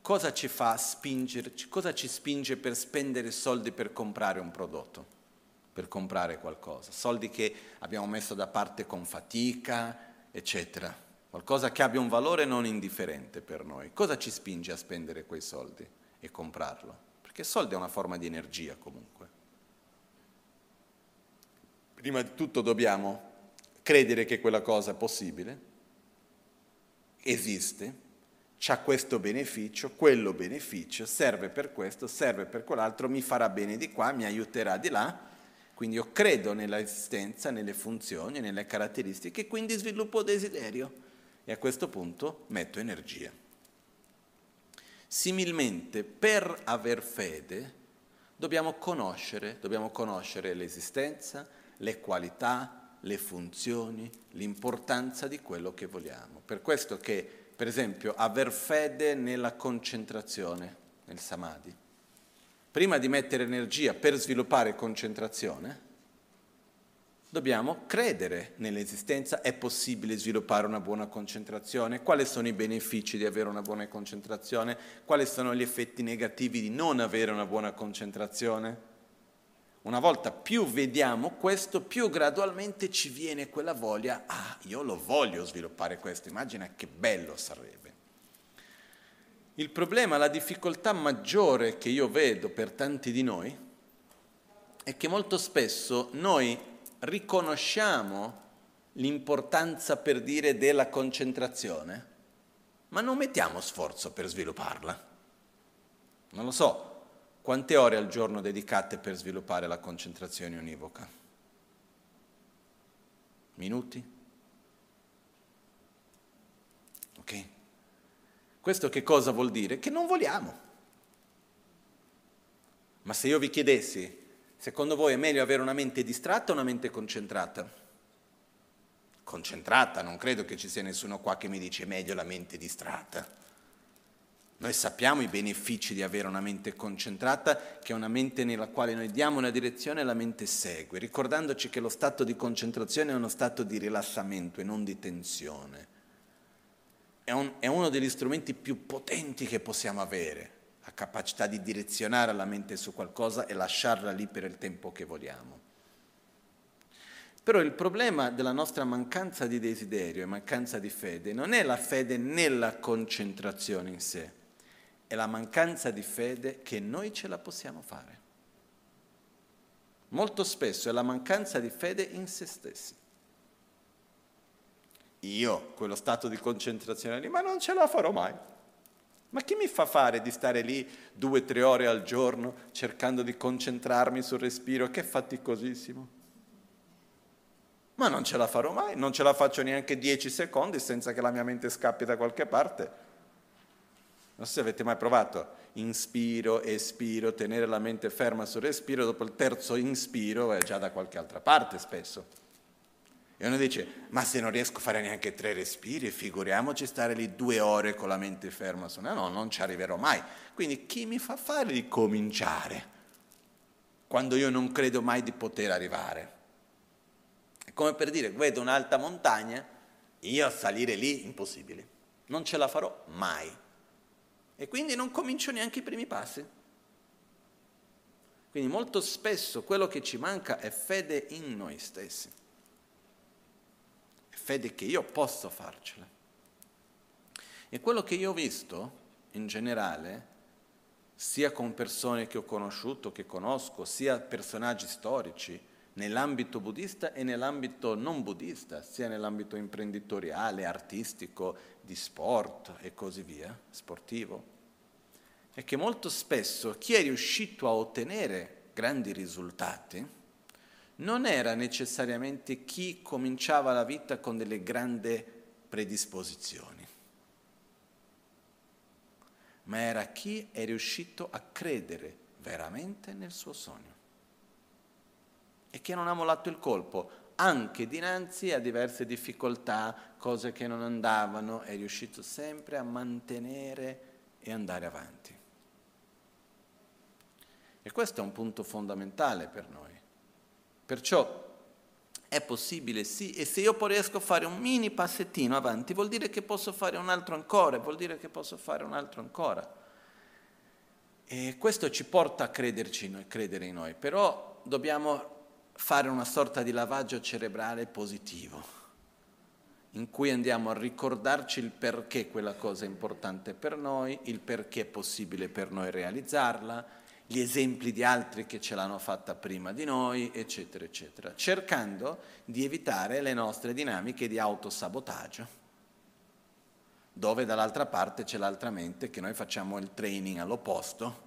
cosa ci fa spingere, cosa ci spinge per spendere soldi per comprare un prodotto, per comprare qualcosa, soldi che abbiamo messo da parte con fatica, eccetera, qualcosa che abbia un valore non indifferente per noi. Cosa ci spinge a spendere quei soldi e comprarlo? Perché il soldo è una forma di energia comunque. Prima di tutto dobbiamo credere che quella cosa è possibile, esiste, ha questo beneficio, quello beneficio, serve per questo, serve per quell'altro, mi farà bene di qua, mi aiuterà di là. Quindi io credo nell'esistenza, nelle funzioni, nelle caratteristiche, quindi sviluppo desiderio e a questo punto metto energia. Similmente, per aver fede, dobbiamo conoscere, dobbiamo conoscere l'esistenza, le qualità, le funzioni, l'importanza di quello che vogliamo. Per questo che per esempio, aver fede nella concentrazione, nel samadhi. Prima di mettere energia per sviluppare concentrazione, dobbiamo credere nell'esistenza, è possibile sviluppare una buona concentrazione, quali sono i benefici di avere una buona concentrazione, quali sono gli effetti negativi di non avere una buona concentrazione. Una volta più vediamo questo, più gradualmente ci viene quella voglia, ah, io lo voglio sviluppare questo, immagina che bello sarebbe. Il problema, la difficoltà maggiore che io vedo per tanti di noi è che molto spesso noi riconosciamo l'importanza per dire della concentrazione, ma non mettiamo sforzo per svilupparla. Non lo so, quante ore al giorno dedicate per sviluppare la concentrazione univoca? Minuti? Ok? Questo che cosa vuol dire? Che non vogliamo. Ma se io vi chiedessi, secondo voi è meglio avere una mente distratta o una mente concentrata? Concentrata, non credo che ci sia nessuno qua che mi dice meglio la mente distratta. Noi sappiamo i benefici di avere una mente concentrata, che è una mente nella quale noi diamo una direzione e la mente segue, ricordandoci che lo stato di concentrazione è uno stato di rilassamento e non di tensione. È, un, è uno degli strumenti più potenti che possiamo avere, la capacità di direzionare la mente su qualcosa e lasciarla lì per il tempo che vogliamo. Però il problema della nostra mancanza di desiderio e mancanza di fede non è la fede nella concentrazione in sé, è la mancanza di fede che noi ce la possiamo fare. Molto spesso è la mancanza di fede in se stessi. Io, quello stato di concentrazione lì, ma non ce la farò mai. Ma chi mi fa fare di stare lì due o tre ore al giorno cercando di concentrarmi sul respiro? Che faticosissimo. Ma non ce la farò mai, non ce la faccio neanche dieci secondi senza che la mia mente scappi da qualche parte. Non so se avete mai provato inspiro, espiro, tenere la mente ferma sul respiro, dopo il terzo inspiro è già da qualche altra parte spesso. E uno dice, ma se non riesco a fare neanche tre respiri, figuriamoci stare lì due ore con la mente ferma su... No, no, non ci arriverò mai. Quindi chi mi fa fare di cominciare quando io non credo mai di poter arrivare? È come per dire, vedo un'alta montagna, io salire lì, impossibile. Non ce la farò mai. E quindi non comincio neanche i primi passi. Quindi molto spesso quello che ci manca è fede in noi stessi. fede che io posso farcela. E quello che io ho visto in generale, sia con persone che ho conosciuto, che conosco, sia personaggi storici, nell'ambito buddista e nell'ambito non buddista, sia nell'ambito imprenditoriale, artistico, di sport e così via, sportivo, è che molto spesso chi è riuscito a ottenere grandi risultati non era necessariamente chi cominciava la vita con delle grandi predisposizioni, ma era chi è riuscito a credere veramente nel suo sogno e che non ha mollato il colpo anche dinanzi a diverse difficoltà, cose che non andavano, è riuscito sempre a mantenere e andare avanti. E questo è un punto fondamentale per noi. Perciò è possibile, sì, e se io poi riesco a fare un mini passettino avanti, vuol dire che posso fare un altro ancora, vuol dire che posso fare un altro ancora. E questo ci porta a crederci noi, credere in noi, però dobbiamo fare una sorta di lavaggio cerebrale positivo, in cui andiamo a ricordarci il perché quella cosa è importante per noi, il perché è possibile per noi realizzarla, gli esempi di altri che ce l'hanno fatta prima di noi, eccetera, eccetera, cercando di evitare le nostre dinamiche di autosabotaggio, dove dall'altra parte c'è l'altra mente che noi facciamo il training all'opposto,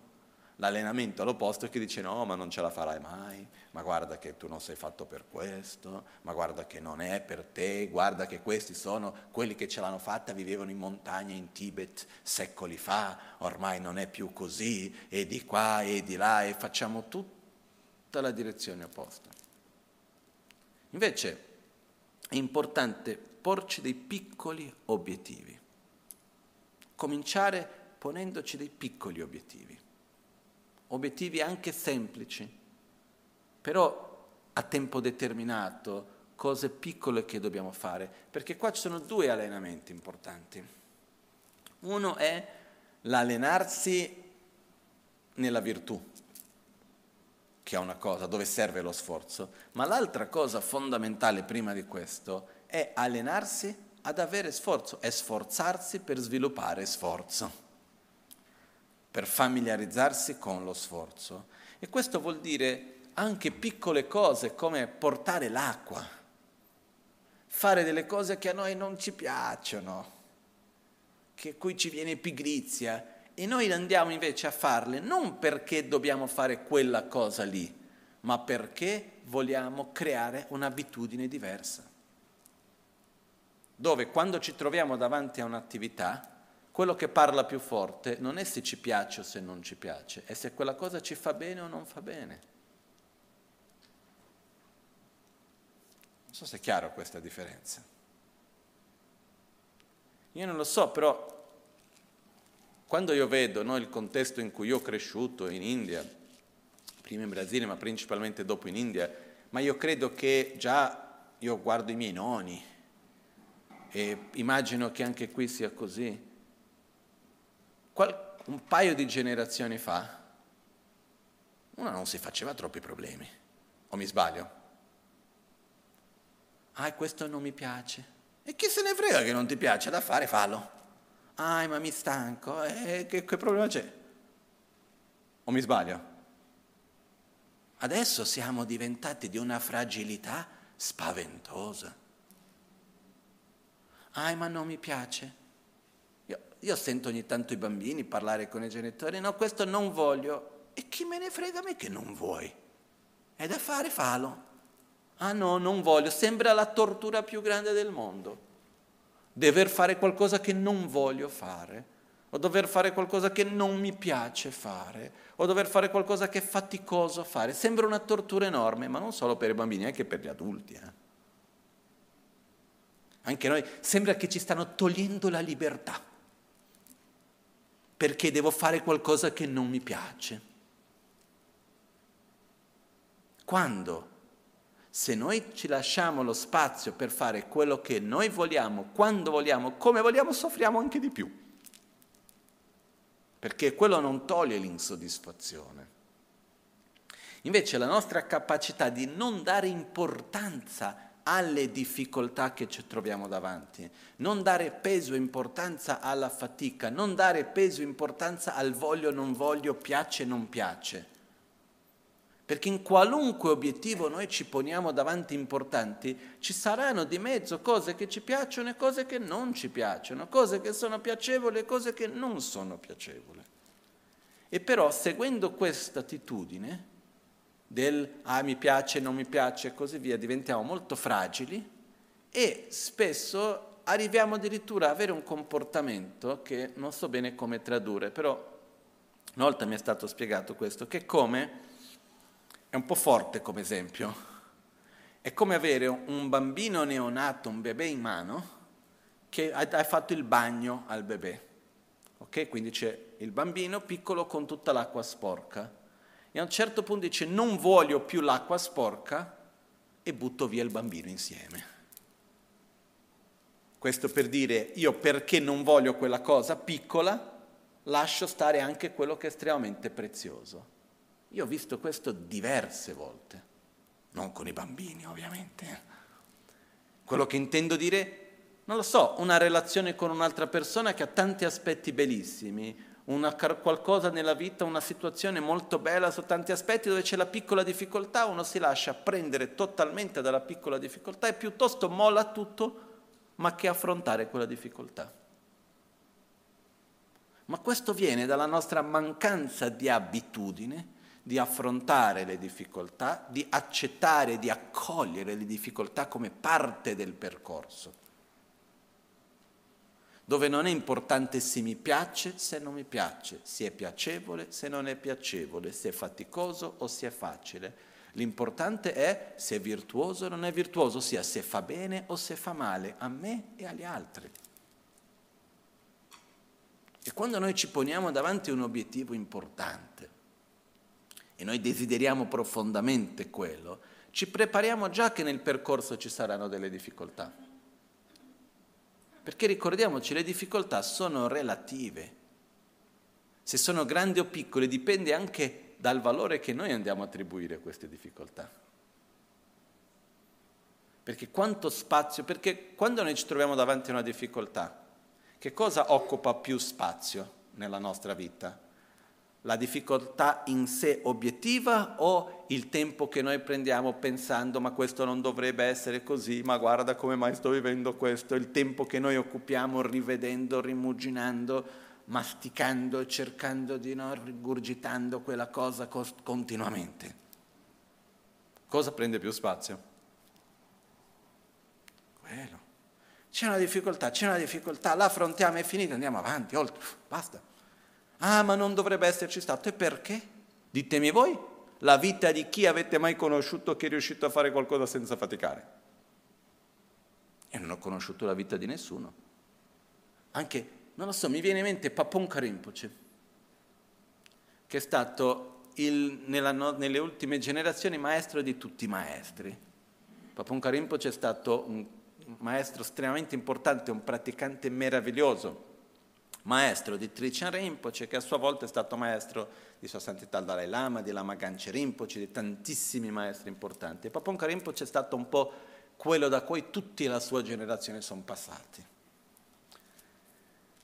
l'allenamento all'opposto che dice no, ma non ce la farai mai, ma guarda che tu non sei fatto per questo, ma guarda che non è per te, guarda che questi sono quelli che ce l'hanno fatta, vivevano in montagna in Tibet secoli fa, ormai non è più così, e di qua e di là, e facciamo tutta la direzione opposta. Invece è importante porci dei piccoli obiettivi, cominciare ponendoci dei piccoli obiettivi, obiettivi anche semplici però a tempo determinato, cose piccole che dobbiamo fare, perché qua ci sono due allenamenti importanti. Uno è l'allenarsi nella virtù, che è una cosa dove serve lo sforzo, ma l'altra cosa fondamentale prima di questo è allenarsi ad avere sforzo, è sforzarsi per sviluppare sforzo, per familiarizzarsi con lo sforzo. E questo vuol dire anche piccole cose come portare l'acqua, fare delle cose che a noi non ci piacciono, che cui ci viene pigrizia e noi andiamo invece a farle non perché dobbiamo fare quella cosa lì, ma perché vogliamo creare un'abitudine diversa. Dove quando ci troviamo davanti a un'attività, quello che parla più forte non è se ci piace o se non ci piace, è se quella cosa ci fa bene o non fa bene. so se è chiaro questa differenza. Io non lo so, però quando io vedo no, il contesto in cui io ho cresciuto in India, prima in Brasile, ma principalmente dopo in India, ma io credo che già io guardo i miei nonni e immagino che anche qui sia così. Un paio di generazioni fa uno non si faceva troppi problemi, o mi sbaglio? Ah, questo non mi piace. E chi se ne frega che non ti piace da fare, fallo. Ah, ma mi stanco. Eh, che, che problema c'è? O mi sbaglio? Adesso siamo diventati di una fragilità spaventosa. Ah, ma non mi piace. Io, sento ogni tanto i bambini parlare con i genitori, no, questo non voglio. E chi me ne frega a me che non vuoi? È da fare, fallo. Ah no, non voglio, sembra la tortura più grande del mondo. Dover fare qualcosa che non voglio fare, o dover fare qualcosa che non mi piace fare, o dover fare qualcosa che è faticoso fare. Sembra una tortura enorme, ma non solo per i bambini, anche per gli adulti. Eh. Anche noi sembra che ci stanno togliendo la libertà, perché devo fare qualcosa che non mi piace. Quando se noi ci lasciamo lo spazio per fare quello che noi vogliamo, quando vogliamo, come vogliamo, soffriamo anche di più. Perché quello non toglie l'insoddisfazione. Invece la nostra capacità di non dare importanza alle difficoltà che ci troviamo davanti, non dare peso e importanza alla fatica, non dare peso e importanza al voglio, non voglio, piace, non piace. Perché in qualunque obiettivo noi ci poniamo davanti importanti, ci saranno di mezzo cose che ci piacciono e cose che non ci piacciono, cose che sono piacevoli e cose che non sono piacevoli. E però seguendo questa attitudine, del ah mi piace, non mi piace e così via, diventiamo molto fragili e spesso arriviamo addirittura ad avere un comportamento che non so bene come tradurre, però una volta mi è stato spiegato questo, che come, è un po' forte come esempio, è come avere un bambino neonato, un bebè in mano, che ha fatto il bagno al bebè. Ok? Quindi c'è il bambino piccolo con tutta l'acqua sporca e a un certo punto dice non voglio più l'acqua sporca e butto via il bambino insieme. Questo per dire io perché non voglio quella cosa piccola, lascio stare anche quello che è estremamente prezioso. Io ho visto questo diverse volte, non con i bambini ovviamente. Quello che intendo dire, non lo so, una relazione con un'altra persona che ha tanti aspetti bellissimi, una, qualcosa nella vita, una situazione molto bella su tanti aspetti dove c'è la piccola difficoltà, uno si lascia prendere totalmente dalla piccola difficoltà e piuttosto molla tutto, ma che affrontare quella difficoltà. Ma questo viene dalla nostra mancanza di abitudine di affrontare le difficoltà, di accettare, di accogliere le difficoltà come parte del percorso dove non è importante se mi piace, se non mi piace, se è piacevole, se non è piacevole, se è faticoso o se è facile. L'importante è se è virtuoso o non è virtuoso, ossia se fa bene o se fa male a me e agli altri. E quando noi ci poniamo davanti a un obiettivo importante e noi desideriamo profondamente quello, ci prepariamo già che nel percorso ci saranno delle difficoltà. Perché ricordiamoci, le difficoltà sono relative. Se sono grandi o piccole dipende anche dal valore che noi andiamo a attribuire a queste difficoltà. Perché quanto spazio, perché quando noi ci troviamo davanti a una difficoltà, che cosa occupa più spazio nella nostra vita? La difficoltà in sé obiettiva o il tempo che noi prendiamo pensando ma questo non dovrebbe essere così, ma guarda come mai sto vivendo questo, il tempo che noi occupiamo rivedendo, rimuginando, masticando, cercando di non rigurgitando quella cosa continuamente. Cosa prende più spazio? Quello. C'è una difficoltà, c'è una difficoltà, la affrontiamo, è finita, andiamo avanti, oltre, basta. Ah, ma non dovrebbe esserci stato. E perché? Ditemi voi, la vita di chi avete mai conosciuto che è riuscito a fare qualcosa senza faticare? E non ho conosciuto la vita di nessuno. Anche, non lo so, mi viene in mente Papon Karimpoce, che è stato il, nella, nelle ultime generazioni maestro di tutti i maestri. Papon Karimpoce è stato un maestro estremamente importante, un praticante meraviglioso maestro di Trichan Rinpoche, che a sua volta è stato maestro di Sua Santità Dalai Lama, di Lama Ganche Rinpoche, di tantissimi maestri importanti. E Paponka Rinpoche è stato un po' quello da cui tutti la sua generazione sono passati.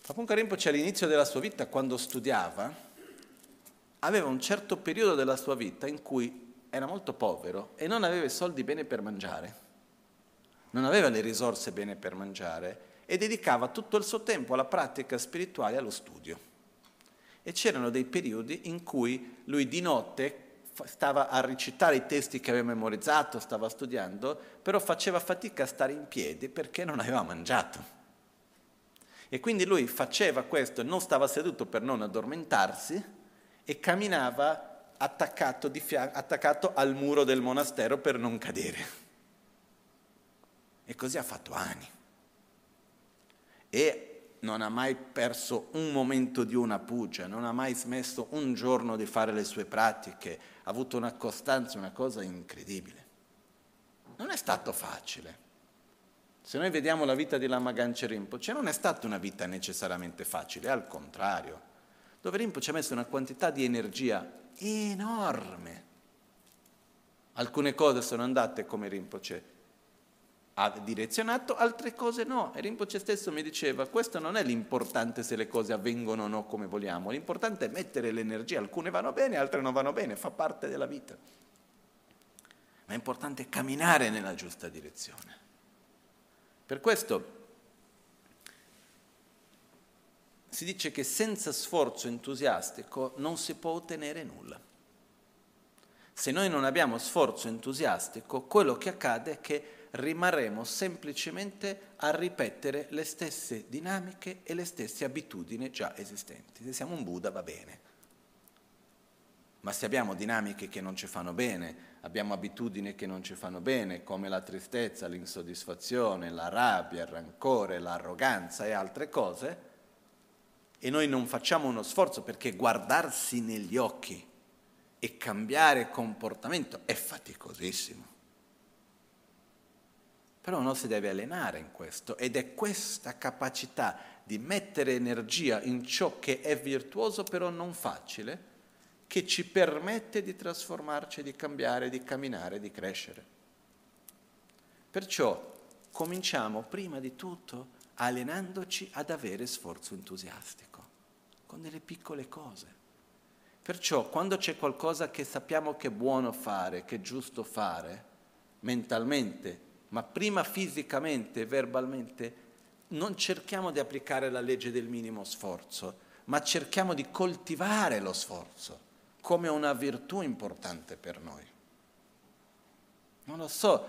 Paponka Rinpoche all'inizio della sua vita, quando studiava, aveva un certo periodo della sua vita in cui era molto povero e non aveva i soldi bene per mangiare, non aveva le risorse bene per mangiare e dedicava tutto il suo tempo alla pratica spirituale e allo studio. E c'erano dei periodi in cui lui di notte stava a recitare i testi che aveva memorizzato, stava studiando, però faceva fatica a stare in piedi perché non aveva mangiato. E quindi lui faceva questo, non stava seduto per non addormentarsi e camminava attaccato, fia- attaccato al muro del monastero per non cadere. E così ha fatto anni e non ha mai perso un momento di una pugia, non ha mai smesso un giorno di fare le sue pratiche, ha avuto una costanza, una cosa incredibile. Non è stato facile. Se noi vediamo la vita di Lama Ganche Rinpoche, non è stata una vita necessariamente facile, al contrario, dove Rinpoche ha messo una quantità di energia enorme. Alcune cose sono andate come Rinpoche ha direzionato, altre cose no. E Rinpoche stesso mi diceva, questo non è l'importante se le cose avvengono o no come vogliamo, l'importante è mettere l'energia, alcune vanno bene, altre non vanno bene, fa parte della vita. Ma è importante camminare nella giusta direzione. Per questo si dice che senza sforzo entusiastico non si può ottenere nulla. Se noi non abbiamo sforzo entusiastico, quello che accade è che rimarremo semplicemente a ripetere le stesse dinamiche e le stesse abitudini già esistenti. Se siamo un Buddha va bene, ma se abbiamo dinamiche che non ci fanno bene, abbiamo abitudini che non ci fanno bene, come la tristezza, l'insoddisfazione, la rabbia, il rancore, l'arroganza e altre cose, e noi non facciamo uno sforzo perché guardarsi negli occhi e cambiare comportamento è faticosissimo. Però uno si deve allenare in questo ed è questa capacità di mettere energia in ciò che è virtuoso però non facile che ci permette di trasformarci, di cambiare, di camminare, di crescere. Perciò cominciamo prima di tutto allenandoci ad avere sforzo entusiastico, con delle piccole cose. Perciò quando c'è qualcosa che sappiamo che è buono fare, che è giusto fare, mentalmente, ma prima fisicamente e verbalmente, non cerchiamo di applicare la legge del minimo sforzo, ma cerchiamo di coltivare lo sforzo come una virtù importante per noi. Non lo so,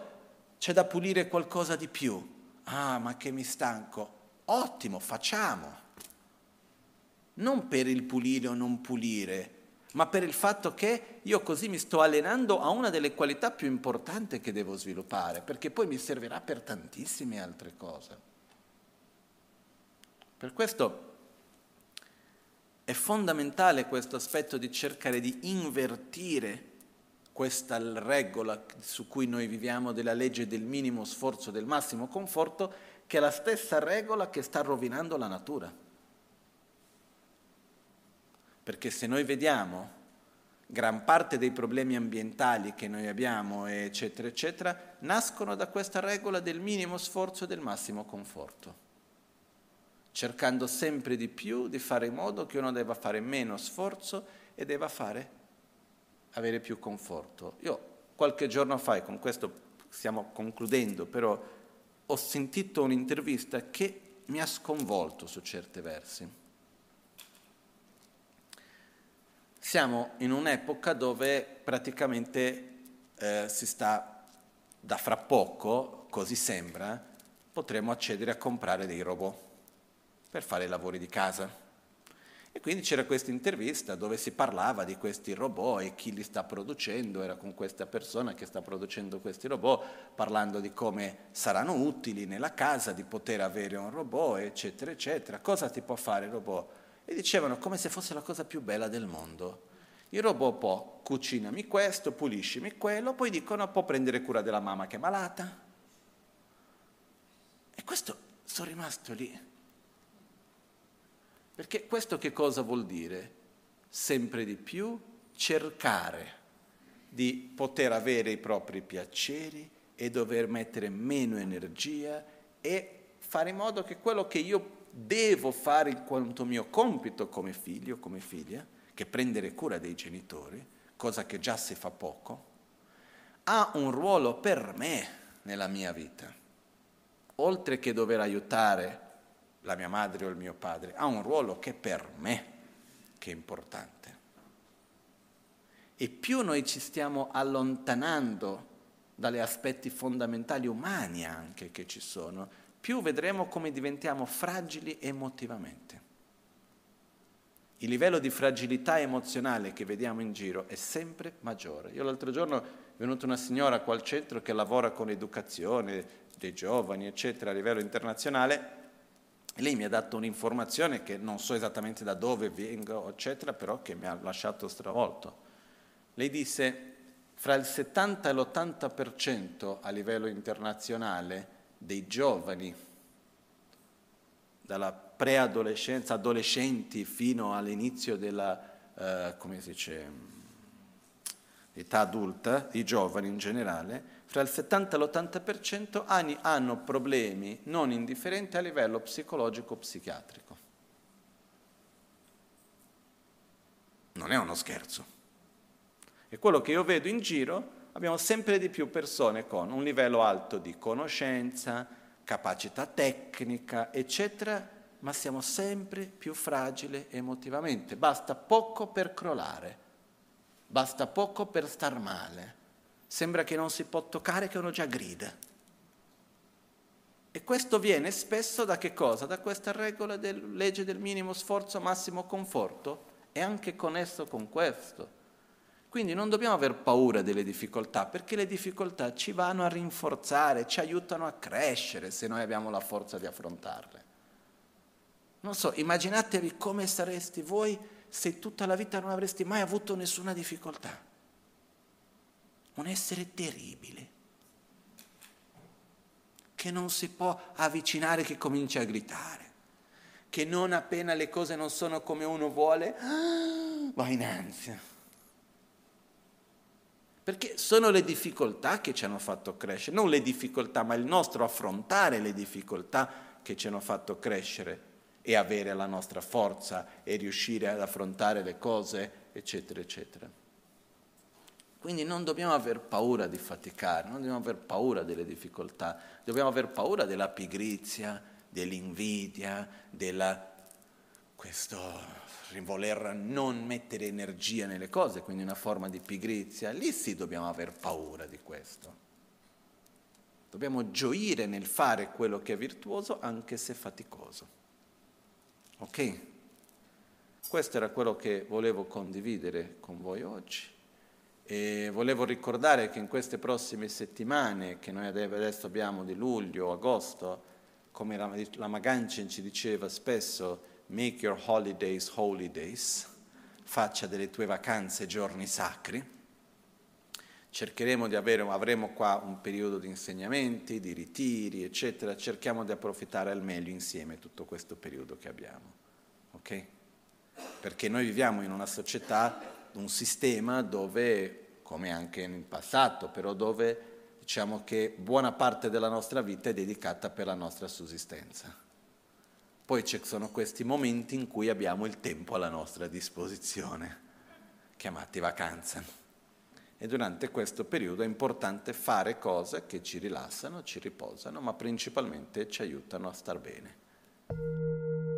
c'è da pulire qualcosa di più. Ah, ma che mi stanco. Ottimo, facciamo. Non per il pulire o non pulire, ma per il fatto che io così mi sto allenando a una delle qualità più importanti che devo sviluppare, perché poi mi servirà per tantissime altre cose. Per questo è fondamentale questo aspetto di cercare di invertire questa regola su cui noi viviamo della legge del minimo sforzo, del massimo conforto, che è la stessa regola che sta rovinando la natura. Perché se noi vediamo gran parte dei problemi ambientali che noi abbiamo, eccetera, eccetera, nascono da questa regola del minimo sforzo e del massimo conforto, cercando sempre di più di fare in modo che uno debba fare meno sforzo e debba fare, avere più conforto. Io qualche giorno fa, e con questo stiamo concludendo, però ho sentito un'intervista che mi ha sconvolto su certi versi Siamo in un'epoca dove praticamente eh, si sta, da fra poco, così sembra, potremo accedere a comprare dei robot per fare i lavori di casa. E quindi c'era questa intervista dove si parlava di questi robot e chi li sta producendo, era con questa persona che sta producendo questi robot, parlando di come saranno utili nella casa, di poter avere un robot, eccetera, eccetera. Cosa ti può fare il robot? E dicevano come se fosse la cosa più bella del mondo. Il robot può cucinami questo, puliscimi quello, poi dicono può prendere cura della mamma che è malata. E questo sono rimasto lì. Perché questo che cosa vuol dire? Sempre di più cercare di poter avere i propri piaceri e dover mettere meno energia e fare in modo che quello che io devo fare in quanto mio compito come figlio, come figlia, che prendere cura dei genitori, cosa che già si fa poco, ha un ruolo per me nella mia vita. Oltre che dover aiutare la mia madre o il mio padre, ha un ruolo che per me che è importante. E più noi ci stiamo allontanando dagli aspetti fondamentali umani anche che ci sono, più vedremo come diventiamo fragili emotivamente. Il livello di fragilità emozionale che vediamo in giro è sempre maggiore. Io l'altro giorno è venuta una signora qua al centro che lavora con educazione dei giovani, eccetera, a livello internazionale, e lei mi ha dato un'informazione che non so esattamente da dove vengo, eccetera, però che mi ha lasciato stravolto. Lei disse, fra il 70 e l'80% a livello internazionale dei giovani, dalla preadolescenza, adolescenti fino all'inizio della, eh, dice, età adulta, i giovani in generale, fra il 70 e l'80% hanno problemi non indifferenti a livello psicologico-psichiatrico. Non è uno scherzo. E quello che io vedo in giro, abbiamo sempre di più persone con un livello alto di conoscenza, capacità tecnica, eccetera, ma siamo sempre più fragili emotivamente. Basta poco per crollare, basta poco per star male sembra che non si può toccare, che uno già grida. E questo viene spesso da che cosa? Da questa regola della legge del minimo sforzo, massimo conforto, e anche connesso con questo. Quindi non dobbiamo aver paura delle difficoltà, perché le difficoltà ci vanno a rinforzare, ci aiutano a crescere se noi abbiamo la forza di affrontarle. Non so, immaginatevi come saresti voi se tutta la vita non avresti mai avuto nessuna difficoltà un essere terribile, che non si può avvicinare, che comincia a gritare, che non appena le cose non sono come uno vuole, va in ansia. Perché sono le difficoltà che ci hanno fatto crescere, non le difficoltà, ma il nostro affrontare le difficoltà che ci hanno fatto crescere e avere la nostra forza e riuscire ad affrontare le cose, eccetera, eccetera. Quindi non dobbiamo aver paura di faticare, non dobbiamo aver paura delle difficoltà, dobbiamo aver paura della pigrizia, dell'invidia, della questo voler non mettere energia nelle cose, quindi una forma di pigrizia. Lì sì dobbiamo aver paura di questo. Dobbiamo gioire nel fare quello che è virtuoso anche se faticoso. Ok? Questo era quello che volevo condividere con voi oggi. E volevo ricordare che in queste prossime settimane, che noi adesso abbiamo di luglio, agosto, come la, Magancin ci diceva spesso, make your holidays holidays, faccia delle tue vacanze giorni sacri. Cercheremo di avere, avremo qua un periodo di insegnamenti, di ritiri, eccetera. Cerchiamo di approfittare al meglio insieme tutto questo periodo che abbiamo. Ok? Perché noi viviamo in una società un sistema dove, come anche nel passato, però dove diciamo che buona parte della nostra vita è dedicata per la nostra sussistenza. Poi ci sono questi momenti in cui abbiamo il tempo alla nostra disposizione, chiamati vacanza. E durante questo periodo è importante fare cose che ci rilassano, ci riposano, ma principalmente ci aiutano a star bene.